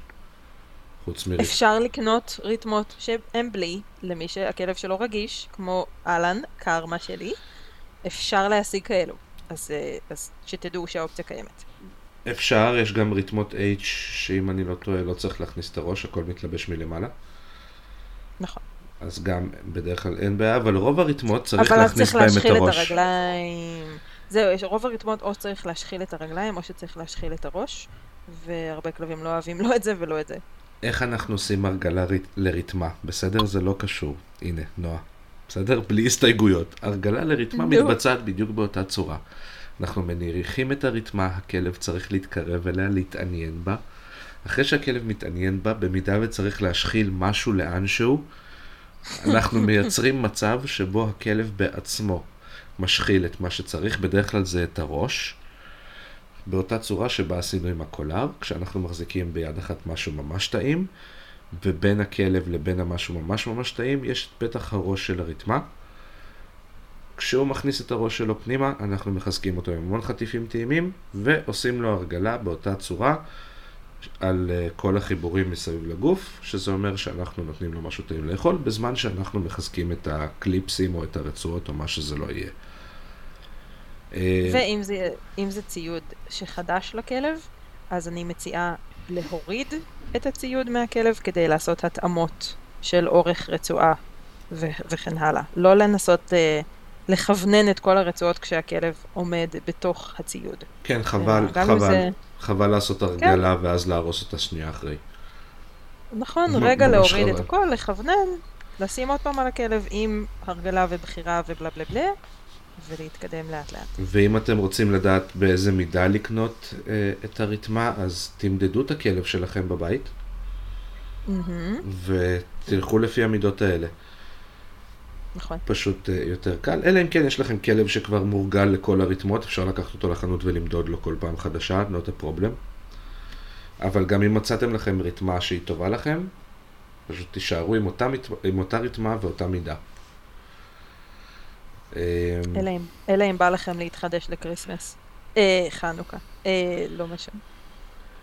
חוץ מ... אפשר לקנות ריתמות שהן בלי, למי שהכלב שלו רגיש, כמו אהלן, קרמה שלי. אפשר להשיג כאלו. אז, אה, אז שתדעו שהאופציה קיימת. אפשר, יש גם ריתמות H, שאם אני לא טועה, לא צריך להכניס את הראש, הכל מתלבש מלמעלה. נכון. אז גם בדרך כלל אין בעיה, אבל רוב הריתמות צריך אבל אז להכניס צריך בהם את להשחיל את הראש. הרגליים. זהו, יש רוב הריתמות או שצריך להשחיל את הרגליים או שצריך להשחיל את הראש, והרבה כלבים לא אוהבים לא את זה ולא את זה. איך אנחנו עושים הרגלה רית- לריתמה, בסדר? זה לא קשור. הנה, נועה. בסדר? בלי הסתייגויות. הרגלה לריתמה נו. מתבצעת בדיוק באותה צורה. אנחנו מניחים את הריתמה, הכלב צריך להתקרב אליה, להתעניין בה. אחרי שהכלב מתעניין בה, במידה וצריך להשחיל משהו לאנשהו, אנחנו מייצרים מצב שבו הכלב בעצמו משחיל את מה שצריך, בדרך כלל זה את הראש, באותה צורה שבה עשינו עם הקולר, כשאנחנו מחזיקים ביד אחת משהו ממש טעים, ובין הכלב לבין המשהו ממש ממש טעים, יש את פתח הראש של הרתמה. כשהוא מכניס את הראש שלו פנימה, אנחנו מחזקים אותו עם המון חטיפים טעימים, ועושים לו הרגלה באותה צורה על uh, כל החיבורים מסביב לגוף, שזה אומר שאנחנו נותנים לו משהו טעים לאכול, בזמן שאנחנו מחזקים את הקליפסים או את הרצועות או מה שזה לא יהיה. אה, ואם זה, זה ציוד שחדש לכלב, אז אני מציעה להוריד את הציוד מהכלב כדי לעשות התאמות של אורך רצועה ו- וכן הלאה. לא לנסות אה, לכוונן את כל הרצועות כשהכלב עומד בתוך הציוד. כן, חבל, חבל, זה- חבל לעשות הרגלה ואז להרוס אותה שנייה אחרי. נכון, רגע להוריד את חבל. הכל, לכוונן, לשים עוד פעם על הכלב עם הרגלה ובחירה ובלה בלה בלה, ולהתקדם לאט לאט. ואם אתם רוצים לדעת באיזה מידה לקנות אה, את הרתמה, אז תמדדו את הכלב שלכם בבית, מהמם, ותלכו לפי המידות האלה. נכון. פשוט אה, יותר קל, אלא אם כן יש לכם כלב שכבר מורגל לכל הרתמות, אפשר לקחת אותו לחנות ולמדוד לו כל פעם חדשה, not a problem. אבל גם אם מצאתם לכם רתמה שהיא טובה לכם, פשוט תישארו עם אותה, עם אותה רתמה ואותה מידה. אה, אלא אם, אלא אם בא לכם להתחדש לקריסמס. אה, חנוכה. אה, לא משנה.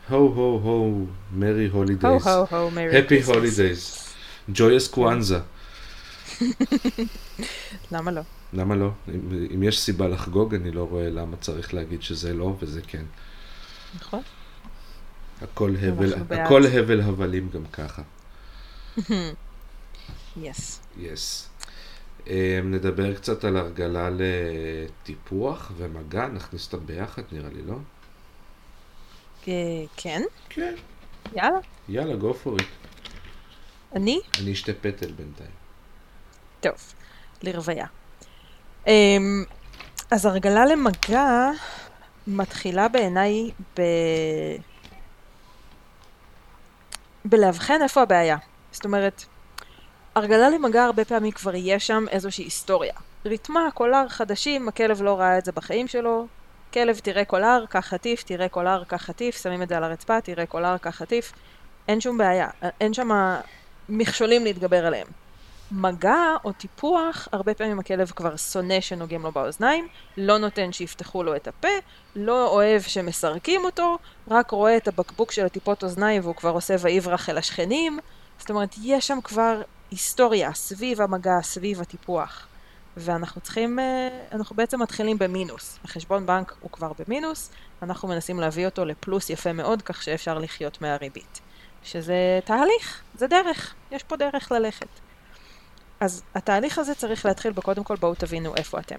הו הו הו, מרי הו הולידייז. הו הו, מרי Happy holidays. Joyous Kwanzaa. למה לא? למה לא? אם, אם יש סיבה לחגוג, אני לא רואה למה צריך להגיד שזה לא וזה כן. נכון? הכל הבל. הכל הבל הבלים גם ככה. יס. יס. Um, נדבר קצת על הרגלה לטיפוח ומגע, נכניס אותם ביחד, נראה לי, לא? אה, כן? כן. יאללה. יאללה, go for it. אני? אני אשתה פטל בינתיים. טוב. לרוויה. אמ, אז הרגלה למגע מתחילה בעיניי ב... בלאבחן איפה הבעיה. זאת אומרת, הרגלה למגע הרבה פעמים כבר יש שם איזושהי היסטוריה. ריתמה, קולר חדשים, הכלב לא ראה את זה בחיים שלו. כלב תראה קולר, קח חטיף, תראה קולר, קח חטיף, שמים את זה על הרצפה, תראה קולר, קח חטיף. אין שום בעיה, אין שם מכשולים להתגבר עליהם. מגע או טיפוח, הרבה פעמים הכלב כבר שונא שנוגעים לו באוזניים, לא נותן שיפתחו לו את הפה, לא אוהב שמסרקים אותו, רק רואה את הבקבוק של הטיפות אוזניים והוא כבר עושה ויברח אל השכנים. זאת אומרת, יש שם כבר היסטוריה סביב המגע, סביב הטיפוח. ואנחנו צריכים, אה, אנחנו בעצם מתחילים במינוס. החשבון בנק הוא כבר במינוס, אנחנו מנסים להביא אותו לפלוס יפה מאוד, כך שאפשר לחיות מהריבית. שזה תהליך, זה דרך, יש פה דרך ללכת. אז התהליך הזה צריך להתחיל בקודם כל בואו תבינו איפה אתם.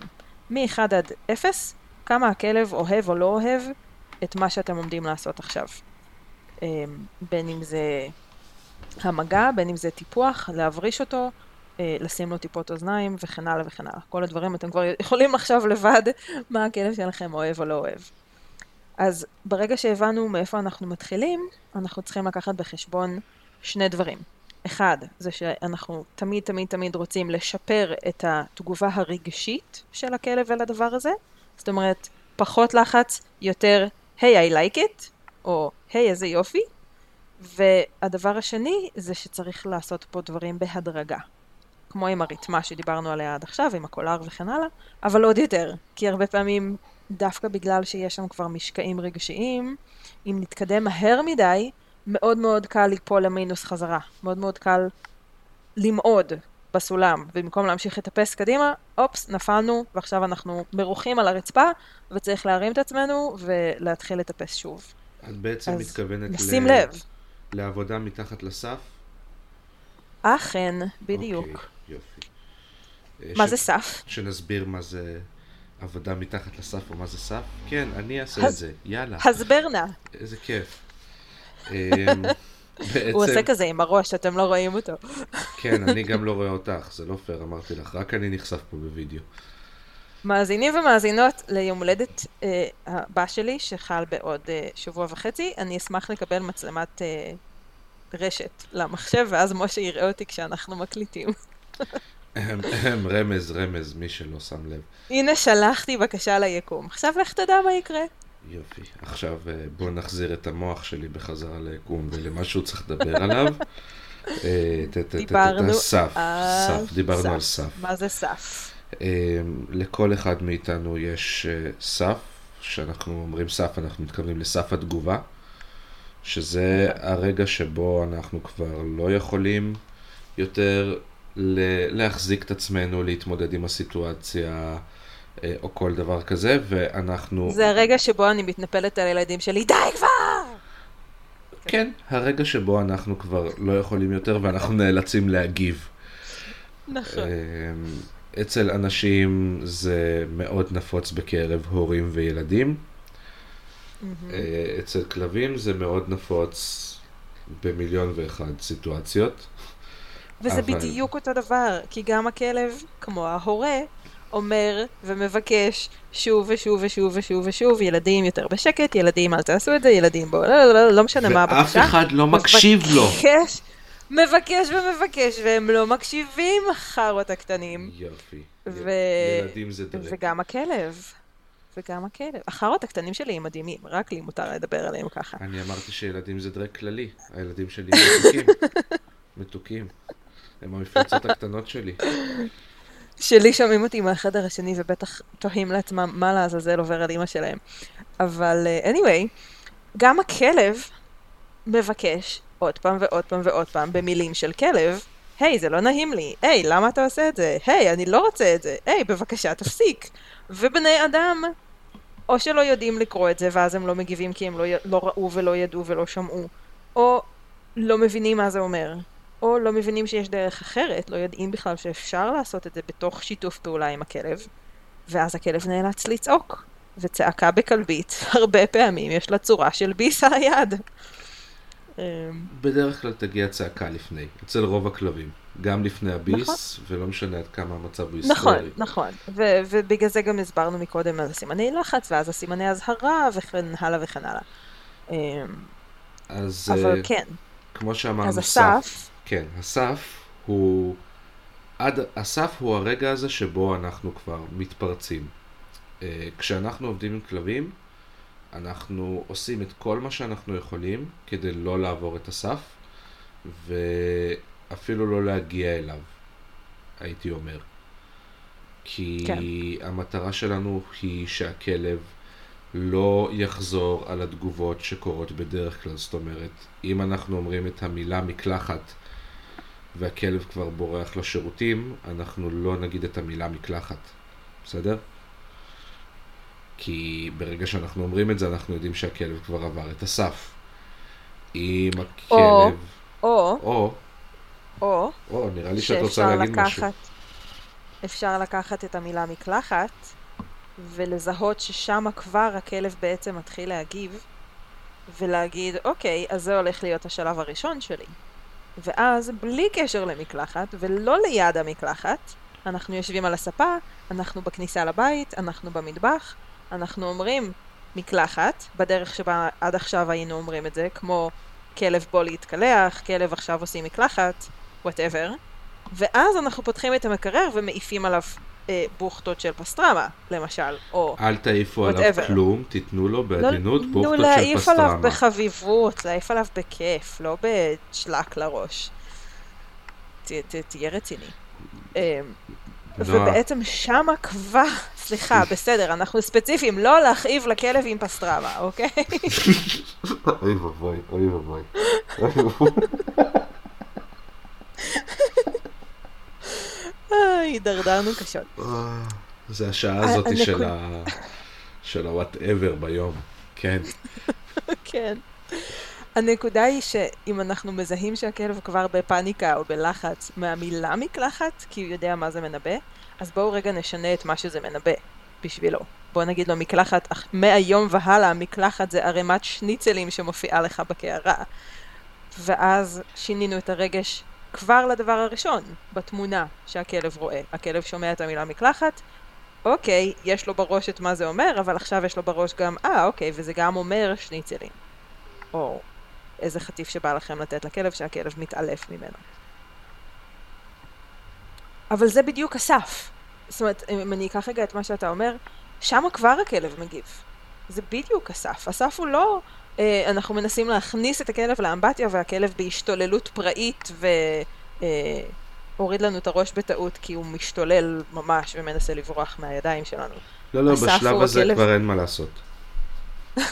מ-1 עד 0, כמה הכלב אוהב או לא אוהב את מה שאתם עומדים לעשות עכשיו. אמ, בין אם זה המגע, בין אם זה טיפוח, להבריש אותו, אה, לשים לו טיפות אוזניים וכן הלאה וכן הלאה. כל הדברים אתם כבר יכולים לחשוב לבד מה הכלב שלכם אוהב או לא אוהב. אז ברגע שהבנו מאיפה אנחנו מתחילים, אנחנו צריכים לקחת בחשבון שני דברים. אחד, זה שאנחנו תמיד תמיד תמיד רוצים לשפר את התגובה הרגשית של הכלב אל הדבר הזה. זאת אומרת, פחות לחץ, יותר, היי, I like it, או היי, איזה יופי. והדבר השני, זה שצריך לעשות פה דברים בהדרגה. כמו עם הרתמה שדיברנו עליה עד עכשיו, עם הקולר וכן הלאה, אבל עוד יותר, כי הרבה פעמים, דווקא בגלל שיש שם כבר משקעים רגשיים, אם נתקדם מהר מדי, מאוד מאוד קל ליפול למינוס חזרה. מאוד מאוד קל למעוד בסולם, ובמקום להמשיך לטפס קדימה, אופס, נפלנו, ועכשיו אנחנו מרוחים על הרצפה, וצריך להרים את עצמנו ולהתחיל לטפס שוב. את בעצם אז מתכוונת נשים לב. לעבודה מתחת לסף? אכן, בדיוק. אוקיי, יופי. אה, מה ש- זה סף? שנסביר מה זה עבודה מתחת לסף או מה זה סף? כן, אני אעשה את אז- זה, יאללה, הסבר נא. איזה כיף. אמ, הוא עושה בעצם, כזה עם הראש, אתם לא רואים אותו. כן, אני גם לא רואה אותך, זה לא פייר, אמרתי לך, רק אני נחשף פה בווידאו. מאזינים ומאזינות ליום הולדת אה, הבא שלי, שחל בעוד אה, שבוע וחצי, אני אשמח לקבל מצלמת אה, רשת למחשב, ואז משה יראה אותי כשאנחנו מקליטים. רמז, רמז, מי שלא שם לב. הנה שלחתי בקשה ליקום. עכשיו לך תדע מה יקרה. יופי. עכשיו אה, בוא נחזיר את המוח שלי בחזרה ליקום ולמה שהוא צריך לדבר עליו. דיברנו סף, על סף, דיברנו על סף. סף. מה זה סף? אה, לכל אחד מאיתנו יש אה, סף, כשאנחנו אומרים סף אנחנו מתכוונים לסף התגובה, שזה הרגע שבו אנחנו כבר לא יכולים יותר להחזיק את עצמנו, להתמודד עם הסיטואציה או כל דבר כזה, ואנחנו... זה הרגע שבו אני מתנפלת על הילדים שלי, די כבר! כן, הרגע שבו אנחנו כבר לא יכולים יותר ואנחנו נאלצים להגיב. נכון. אמ, אצל אנשים זה מאוד נפוץ בקרב הורים וילדים. אה, אצל כלבים זה מאוד נפוץ במיליון ואחד סיטואציות. וזה אבל- בדיוק אותו דבר, כי גם הכלב, כמו ההורה, אומר ומבקש שוב ושוב ושוב ושוב ושוב, ילדים יותר בשקט, ילדים אל תעשו את זה, ילדים בואו, לא, לא, לא, לא משנה מה ואף הבקשה. אחד לא מקשיב לו. מבקש, מבקש ומבקש, והם לא מקשיבים, חארות הקטנים. יופי. ו- ילדים זה דרק. וגם הכלב. וגם הכלב. החארות הקטנים שלי הם מדהימים, רק לי מותר לדבר עליהם ככה. אני אמרתי שילדים זה דרק כללי. הילדים שלי מתוקים. מתוקים. הם המפלצות הקטנות שלי. שלי שומעים אותי מהחדר השני ובטח תוהים לעצמם מה לעזאזל עובר על אמא שלהם. אבל אה, anyway, גם הכלב מבקש עוד פעם ועוד פעם ועוד פעם במילים של כלב, היי, זה לא נעים לי, היי, למה אתה עושה את זה? היי, אני לא רוצה את זה, היי, בבקשה, תפסיק. ובני אדם, או שלא יודעים לקרוא את זה ואז הם לא מגיבים כי הם לא, לא ראו ולא ידעו ולא שמעו, או לא מבינים מה זה אומר, או לא מבינים שיש דרך אחרת, לא יודעים בכלל שאפשר לעשות את זה בתוך שיתוף פעולה עם הכלב, ואז הכלב נאלץ לצעוק, וצעקה בכלבית, הרבה פעמים יש לה צורה של ביס על היד. אמ, בדרך כלל תגיע צעקה לפני, אצל רוב הכלבים. גם לפני הביס, נכון. ולא משנה עד כמה המצב הוא נכון, היסטורי. נכון, ו- ובגלל זה גם הסברנו מקודם על הסימני לחץ, ואז הסימני אזהרה, וכן הלאה וכן הלאה. אמ, אז אבל אה, כן, כמו שאמרנו, אז הסף, כן, הסף הוא... עד, הסף הוא הרגע הזה שבו אנחנו כבר מתפרצים. אה, כשאנחנו עובדים עם כלבים, אנחנו עושים את כל מה שאנחנו יכולים כדי לא לעבור את הסף, ואפילו לא להגיע אליו, הייתי אומר. כי כן. המטרה שלנו היא שהכלב לא יחזור על התגובות שקורות בדרך כלל. זאת אומרת, אם אנחנו אומרים את המילה מקלחת והכלב כבר בורח לשירותים, אנחנו לא נגיד את המילה מקלחת, בסדר? כי ברגע שאנחנו אומרים את זה, אנחנו יודעים שהכלב כבר עבר את הסף. אם הכלב... או- או, או, או, או, נראה לי שאת רוצה להגיד משהו. לקחת, אפשר לקחת את המילה מקלחת ולזהות ששם כבר הכלב בעצם מתחיל להגיב ולהגיד, אוקיי, אז זה הולך להיות השלב הראשון שלי. ואז, בלי קשר למקלחת ולא ליד המקלחת, אנחנו יושבים על הספה, אנחנו בכניסה לבית, אנחנו במטבח, אנחנו אומרים מקלחת, בדרך שבה עד עכשיו היינו אומרים את זה, כמו כלב בוא להתקלח, כלב עכשיו עושים מקלחת, וואטאבר, ואז אנחנו פותחים את המקרר ומעיפים עליו אה, בוכטות של פסטרמה, למשל, או אל תעיפו עליו Whatever. כלום, תיתנו לו לא, בעדינות נו, בוכטות של להעיף עליו פסטרמה. בחביבות, להעיף עליו בכיף, לא בשלק לראש. ת, ת, תהיה רציני. אה, נועה, ובעצם שמה כבר, סליחה, בסדר, אנחנו ספציפיים, לא להכאיב לכלב עם פסטרמה, אוקיי? אוי ואבוי, אוי ואבוי. הידרדרנו קשות. אה, זה השעה הזאת של ה... של ה-whatever ביום, כן. כן. הנקודה היא שאם אנחנו מזהים שהכלב כבר בפאניקה או בלחץ מהמילה מקלחת, כי הוא יודע מה זה מנבא, אז בואו רגע נשנה את מה שזה מנבא בשבילו. בואו נגיד לו מקלחת, מהיום והלאה מקלחת זה ערימת שניצלים שמופיעה לך בקערה. ואז שינינו את הרגש כבר לדבר הראשון בתמונה שהכלב רואה. הכלב שומע את המילה מקלחת, אוקיי, יש לו בראש את מה זה אומר, אבל עכשיו יש לו בראש גם, אה, אוקיי, וזה גם אומר שניצלים. או איזה חטיף שבא לכם לתת לכלב שהכלב מתעלף ממנו. אבל זה בדיוק הסף. זאת אומרת, אם אני אקח רגע את מה שאתה אומר, שם כבר הכלב מגיב. זה בדיוק הסף. הסף הוא לא, אנחנו מנסים להכניס את הכלב לאמבטיה והכלב בהשתוללות פראית והוריד אה, לנו את הראש בטעות כי הוא משתולל ממש ומנסה לברוח מהידיים שלנו. לא, לא, בשלב הזה הכלב... כבר אין מה לעשות.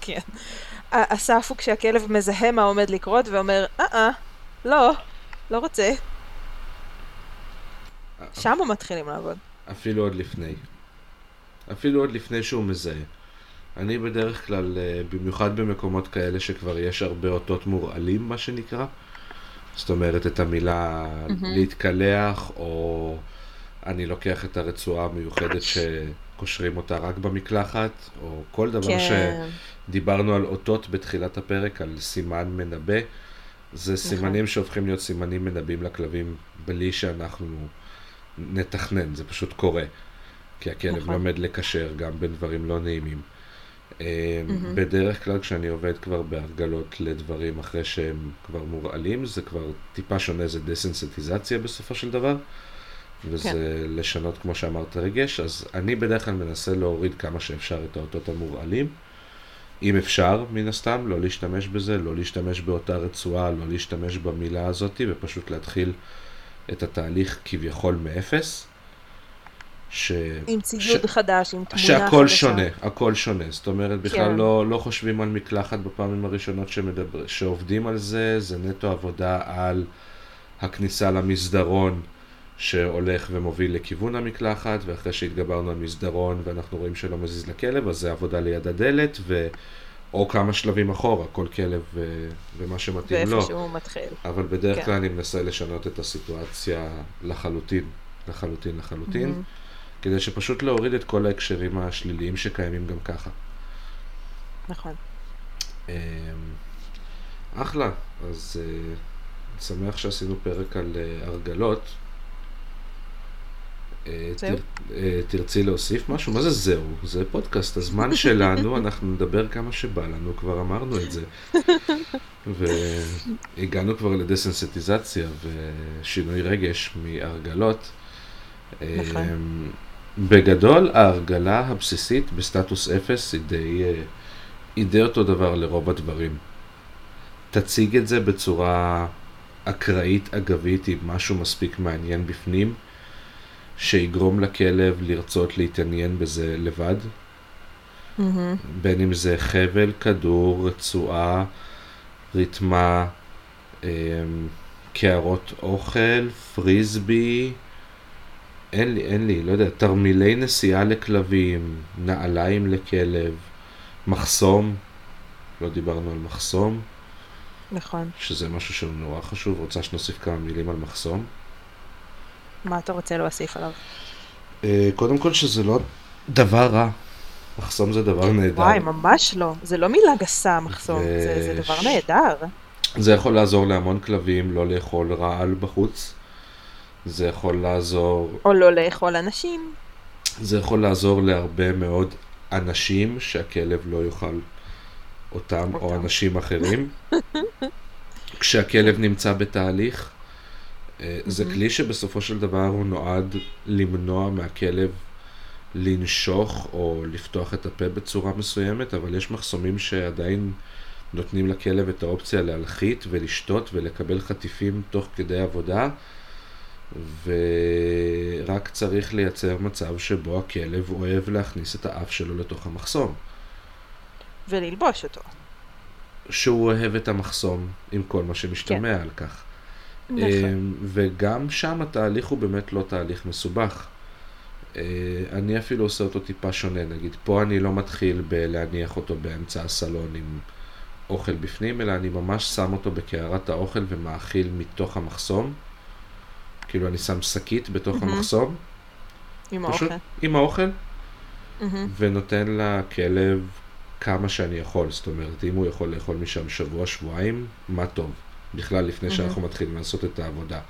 כן. הסף הוא כשהכלב מזהה מה עומד לקרות ואומר, אה-אה, לא, לא רוצה. שם מתחילים לעבוד. אפילו עוד לפני. אפילו עוד לפני שהוא מזהה. אני בדרך כלל, אה, במיוחד במקומות כאלה שכבר יש הרבה אותות מורעלים, מה שנקרא, זאת אומרת את המילה mm-hmm. להתקלח, או אני לוקח את הרצועה המיוחדת שקושרים אותה רק במקלחת, או כל דבר כן. שדיברנו על אותות בתחילת הפרק, על סימן מנבא, זה נכון. סימנים שהופכים להיות סימנים מנבאים לכלבים בלי שאנחנו נתכנן, זה פשוט קורה. כי הכלב נכון. לומד לקשר גם בין דברים לא נעימים. Mm-hmm. בדרך כלל כשאני עובד כבר בהרגלות לדברים אחרי שהם כבר מורעלים, זה כבר טיפה שונה, זה דסנסיטיזציה בסופו של דבר, וזה כן. לשנות, כמו שאמרת, רגש, אז אני בדרך כלל מנסה להוריד כמה שאפשר את האותות המורעלים. אם אפשר, מן הסתם, לא להשתמש בזה, לא להשתמש באותה רצועה, לא להשתמש במילה הזאת, ופשוט להתחיל את התהליך כביכול מאפס. ש... עם ציוד ש... חדש, עם תמונה חדשה. שהכל שונה, הכל שונה. זאת אומרת, בכלל כן. לא, לא חושבים על מקלחת בפעמים הראשונות שמדבר, שעובדים על זה, זה נטו עבודה על הכניסה למסדרון שהולך ומוביל לכיוון המקלחת, ואחרי שהתגברנו על מסדרון ואנחנו רואים שלא מזיז לכלב, אז זה עבודה ליד הדלת, ו... או כמה שלבים אחורה, כל כלב ו... ומה שמתאים לו. ואיפה שהוא מתחיל. אבל בדרך כן. כלל אני מנסה לשנות את הסיטואציה לחלוטין, לחלוטין, לחלוטין. Mm-hmm. כדי שפשוט להוריד את כל ההקשרים השליליים שקיימים גם ככה. נכון. אמ, אחלה, אז אני אה, שמח שעשינו פרק על אה, הרגלות. אה, זהו? תרצי להוסיף משהו? מה זה זהו? זה פודקאסט, הזמן שלנו, אנחנו נדבר כמה שבא לנו, כבר אמרנו את זה. והגענו כבר לדסנסיטיזציה ושינוי רגש מהרגלות. נכון. בגדול, ההרגלה הבסיסית בסטטוס אפס היא די, אה, היא די אותו דבר לרוב הדברים. תציג את זה בצורה אקראית אגבית עם משהו מספיק מעניין בפנים, שיגרום לכלב לרצות להתעניין בזה לבד. Mm-hmm. בין אם זה חבל, כדור, רצועה, ריתמה, אמ, קערות אוכל, פריסבי, אין לי, אין לי, לא יודע, תרמילי נסיעה לכלבים, נעליים לכלב, מחסום, לא דיברנו על מחסום. נכון. שזה משהו שהוא נורא חשוב, רוצה שנוסיף כמה מילים על מחסום? מה אתה רוצה להוסיף עליו? Uh, קודם כל שזה לא דבר רע. מחסום זה דבר נהדר. וואי, ממש לא. זה לא מילה גסה, מחסום. ו... זה, זה דבר נהדר. זה יכול לעזור להמון כלבים לא לאכול רעל בחוץ. זה יכול לעזור... או לא לאכול אנשים. זה יכול לעזור להרבה מאוד אנשים שהכלב לא יאכל אותם, אותם. או אנשים אחרים. כשהכלב נמצא בתהליך, אה, זה כלי שבסופו של דבר הוא נועד למנוע מהכלב לנשוך או לפתוח את הפה בצורה מסוימת, אבל יש מחסומים שעדיין נותנים לכלב את האופציה להלחית ולשתות ולקבל חטיפים תוך כדי עבודה. ורק צריך לייצר מצב שבו הכלב אוהב להכניס את האף שלו לתוך המחסום. וללבוש אותו. שהוא אוהב את המחסום עם כל מה שמשתמע כן. על כך. נכון. אמ, וגם שם התהליך הוא באמת לא תהליך מסובך. אה, אני אפילו עושה אותו טיפה שונה, נגיד פה אני לא מתחיל בלהניח אותו באמצע הסלון עם אוכל בפנים, אלא אני ממש שם אותו בקערת האוכל ומאכיל מתוך המחסום. כאילו אני שם שקית בתוך מהמם. המחסום, עם פשוט האוכל. עם האוכל, מהמם. ונותן לכלב כמה שאני יכול. זאת אומרת, אם הוא יכול לאכול משם שבוע, שבועיים, מה טוב. בכלל, לפני מהמם. שאנחנו מתחילים לעשות את העבודה.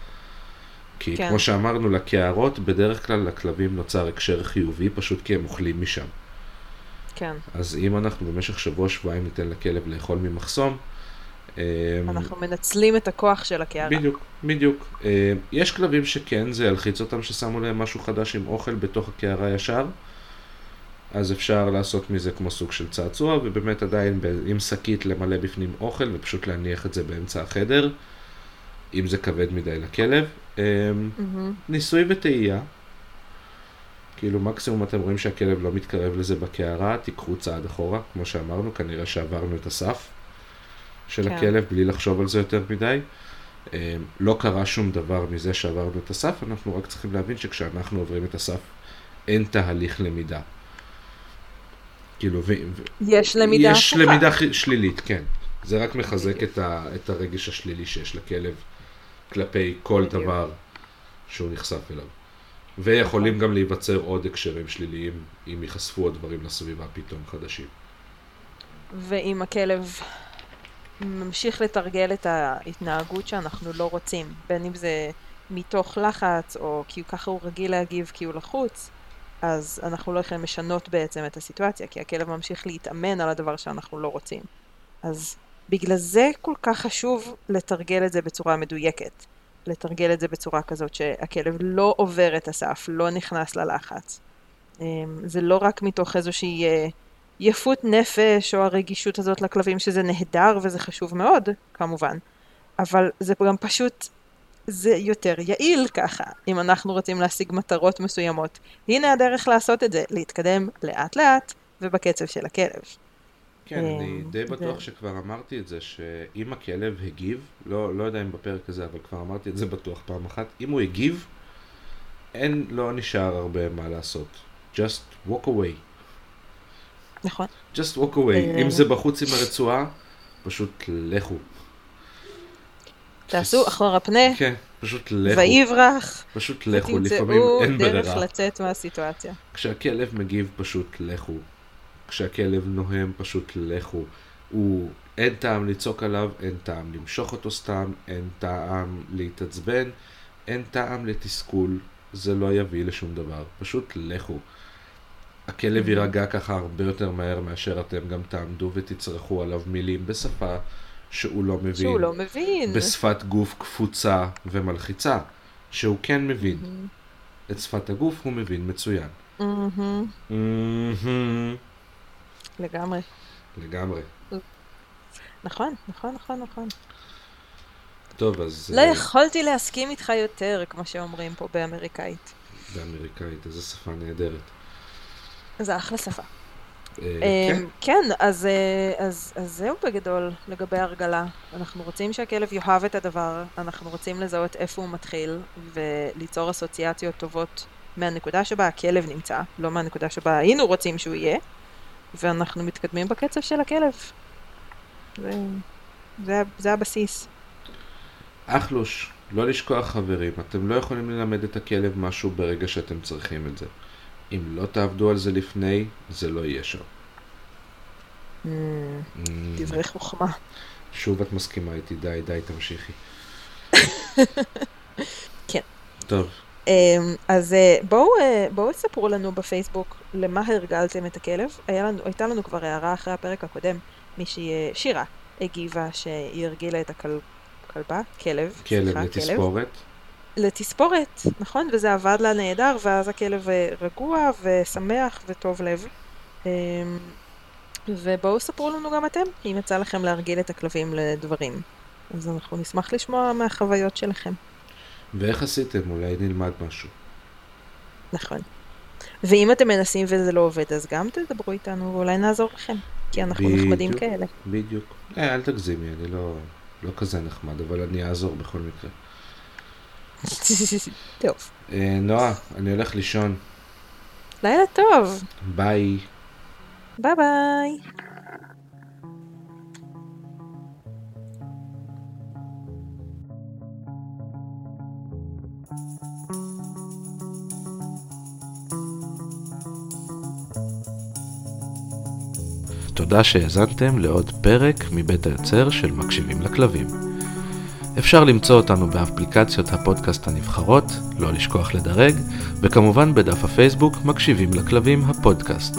כי כן. כמו שאמרנו, לקערות, בדרך כלל לכלבים נוצר הקשר חיובי, פשוט כי הם אוכלים משם. כן. אז אם אנחנו במשך שבוע, שבועיים ניתן לכלב לאכול ממחסום, אנחנו מנצלים את הכוח של הקערה. בדיוק, בדיוק. אה, יש כלבים שכן, זה ילחיץ אותם ששמו להם משהו חדש עם אוכל בתוך הקערה ישר, אז אפשר לעשות מזה כמו סוג של צעצוע, ובאמת עדיין עם שקית למלא בפנים אוכל ופשוט להניח את זה באמצע החדר, אם זה כבד מדי לכלב. מהמם. ניסוי וטעייה. כאילו מקסימום אתם רואים שהכלב לא מתקרב לזה בקערה, תיקחו צעד אחורה, כמו שאמרנו, כנראה שעברנו את הסף של כן. הכלב בלי לחשוב על זה יותר מדי. אה, לא קרה שום דבר מזה שעברנו את הסף, אנחנו רק צריכים להבין שכשאנחנו עוברים את הסף אין תהליך למידה. כאילו, ו... יש למידה יש הפוכה. למידה שלילית, כן. זה רק מחזק את, ה... את הרגש השלילי שיש לכלב כלפי כל בדיוק. דבר שהוא נחשף אליו. ויכולים גם להיווצר עוד הקשרים שליליים אם ייחשפו עוד דברים לסביבה פתאום חדשים. ואם הכלב ממשיך לתרגל את ההתנהגות שאנחנו לא רוצים, בין אם זה מתוך לחץ, או כי ככה הוא רגיל להגיב כי הוא לחוץ, אז אנחנו לא יכולים לשנות בעצם את הסיטואציה, כי הכלב ממשיך להתאמן על הדבר שאנחנו לא רוצים. אז בגלל זה כל כך חשוב לתרגל את זה בצורה מדויקת. לתרגל את זה בצורה כזאת שהכלב לא עובר את הסף, לא נכנס ללחץ. אמ, זה לא רק מתוך איזושהי אה, יפות נפש או הרגישות הזאת לכלבים, שזה נהדר וזה חשוב מאוד, כמובן, אבל זה גם פשוט, זה יותר יעיל ככה, אם אנחנו רוצים להשיג מטרות מסוימות. הנה הדרך לעשות את זה, להתקדם לאט לאט ובקצב של הכלב. כן, אני אה, די בטוח שכבר אמרתי את זה, שאם הכלב הגיב, לא, לא יודע אם בפרק הזה, אבל כבר אמרתי את זה בטוח פעם אחת, אם הוא הגיב, אין, לא נשאר הרבה מה לעשות. just walk away. נכון? just walk away. אה. אם זה בחוץ עם הרצועה, פשוט לכו. תעשו אחורה פנה, כן, פשוט לכו. ויברח, פשוט לכו, לפעמים ותמצאו אין דרך ברירה. לצאת מהסיטואציה. כשהכלב מגיב, פשוט לכו. כשהכלב נוהם, פשוט לכו. הוא, אין טעם לצעוק עליו, אין טעם למשוך אותו סתם, אין טעם להתעצבן, אין טעם לתסכול, זה לא יביא לשום דבר. פשוט לכו. הכלב יירגע ככה הרבה יותר מהר מאשר אתם גם תעמדו ותצרחו עליו מילים בשפה שהוא לא מבין. שהוא לא מבין. בשפת גוף קפוצה ומלחיצה, שהוא כן מבין. את שפת הגוף הוא מבין מצוין. מהמם, מהמם. לגמרי. לגמרי. נכון, נכון, נכון, נכון. טוב, אז... לא אה, יכולתי להסכים איתך יותר, כמו שאומרים פה באמריקאית. באמריקאית, איזו שפה נהדרת. זה אחלה שפה. אה, אמ, כן, כן, אז, אה, אז, אז זהו בגדול לגבי הרגלה. אנחנו רוצים שהכלב יאהב את הדבר, אנחנו רוצים לזהות איפה הוא מתחיל, וליצור אסוציאציות טובות מהנקודה שבה הכלב נמצא, לא מהנקודה שבה היינו רוצים שהוא יהיה, ואנחנו מתקדמים בקצב של הכלב. זה, זה, זה הבסיס. אחלוש, לא לשכוח חברים, אתם לא יכולים ללמד את הכלב משהו ברגע שאתם צריכים את זה. אם לא תעבדו על זה לפני, זה לא יהיה שם. Mm, Mm, דברי חוכמה. שוב את מסכימה איתי, די, די, תמשיכי. כן. טוב, אמ, אז אה, בואו, אה, בואו ספרו לנו בפייסבוק למה הרגלתם את הכלב. לנו, הייתה לנו כבר הערה אחרי הפרק הקודם, מישהי, אה, שירה, הגיבה שהיא הרגילה את הכלבה, כלב, כלב סליחה, לתספורת. לתספורת, נכון? וזה עבד לה נהדר, ואז הכלב רגוע ושמח וטוב לב. אמ, ובואו ספרו לנו גם אתם, אם יצא לכם להרגיל את הכלבים לדברים. אז אנחנו נשמח לשמוע מהחוויות שלכם. ואיך עשיתם? אולי נלמד משהו. נכון. ואם אתם מנסים וזה לא עובד, אז גם תדברו איתנו ואולי נעזור לכם. כי אנחנו בדיוק. נחמדים כאלה. בדיוק. אה, אל תגזימי, אני לא, לא כזה נחמד, אבל אני אעזור בכל מקרה. טוב. אה, נועה, אני הולך לישון. לילה טוב. ביי. ביי ביי. תודה שהאזנתם לעוד פרק מבית היוצר של מקשיבים לכלבים. אפשר למצוא אותנו באפליקציות הפודקאסט הנבחרות, לא לשכוח לדרג, וכמובן בדף הפייסבוק מקשיבים לכלבים הפודקאסט.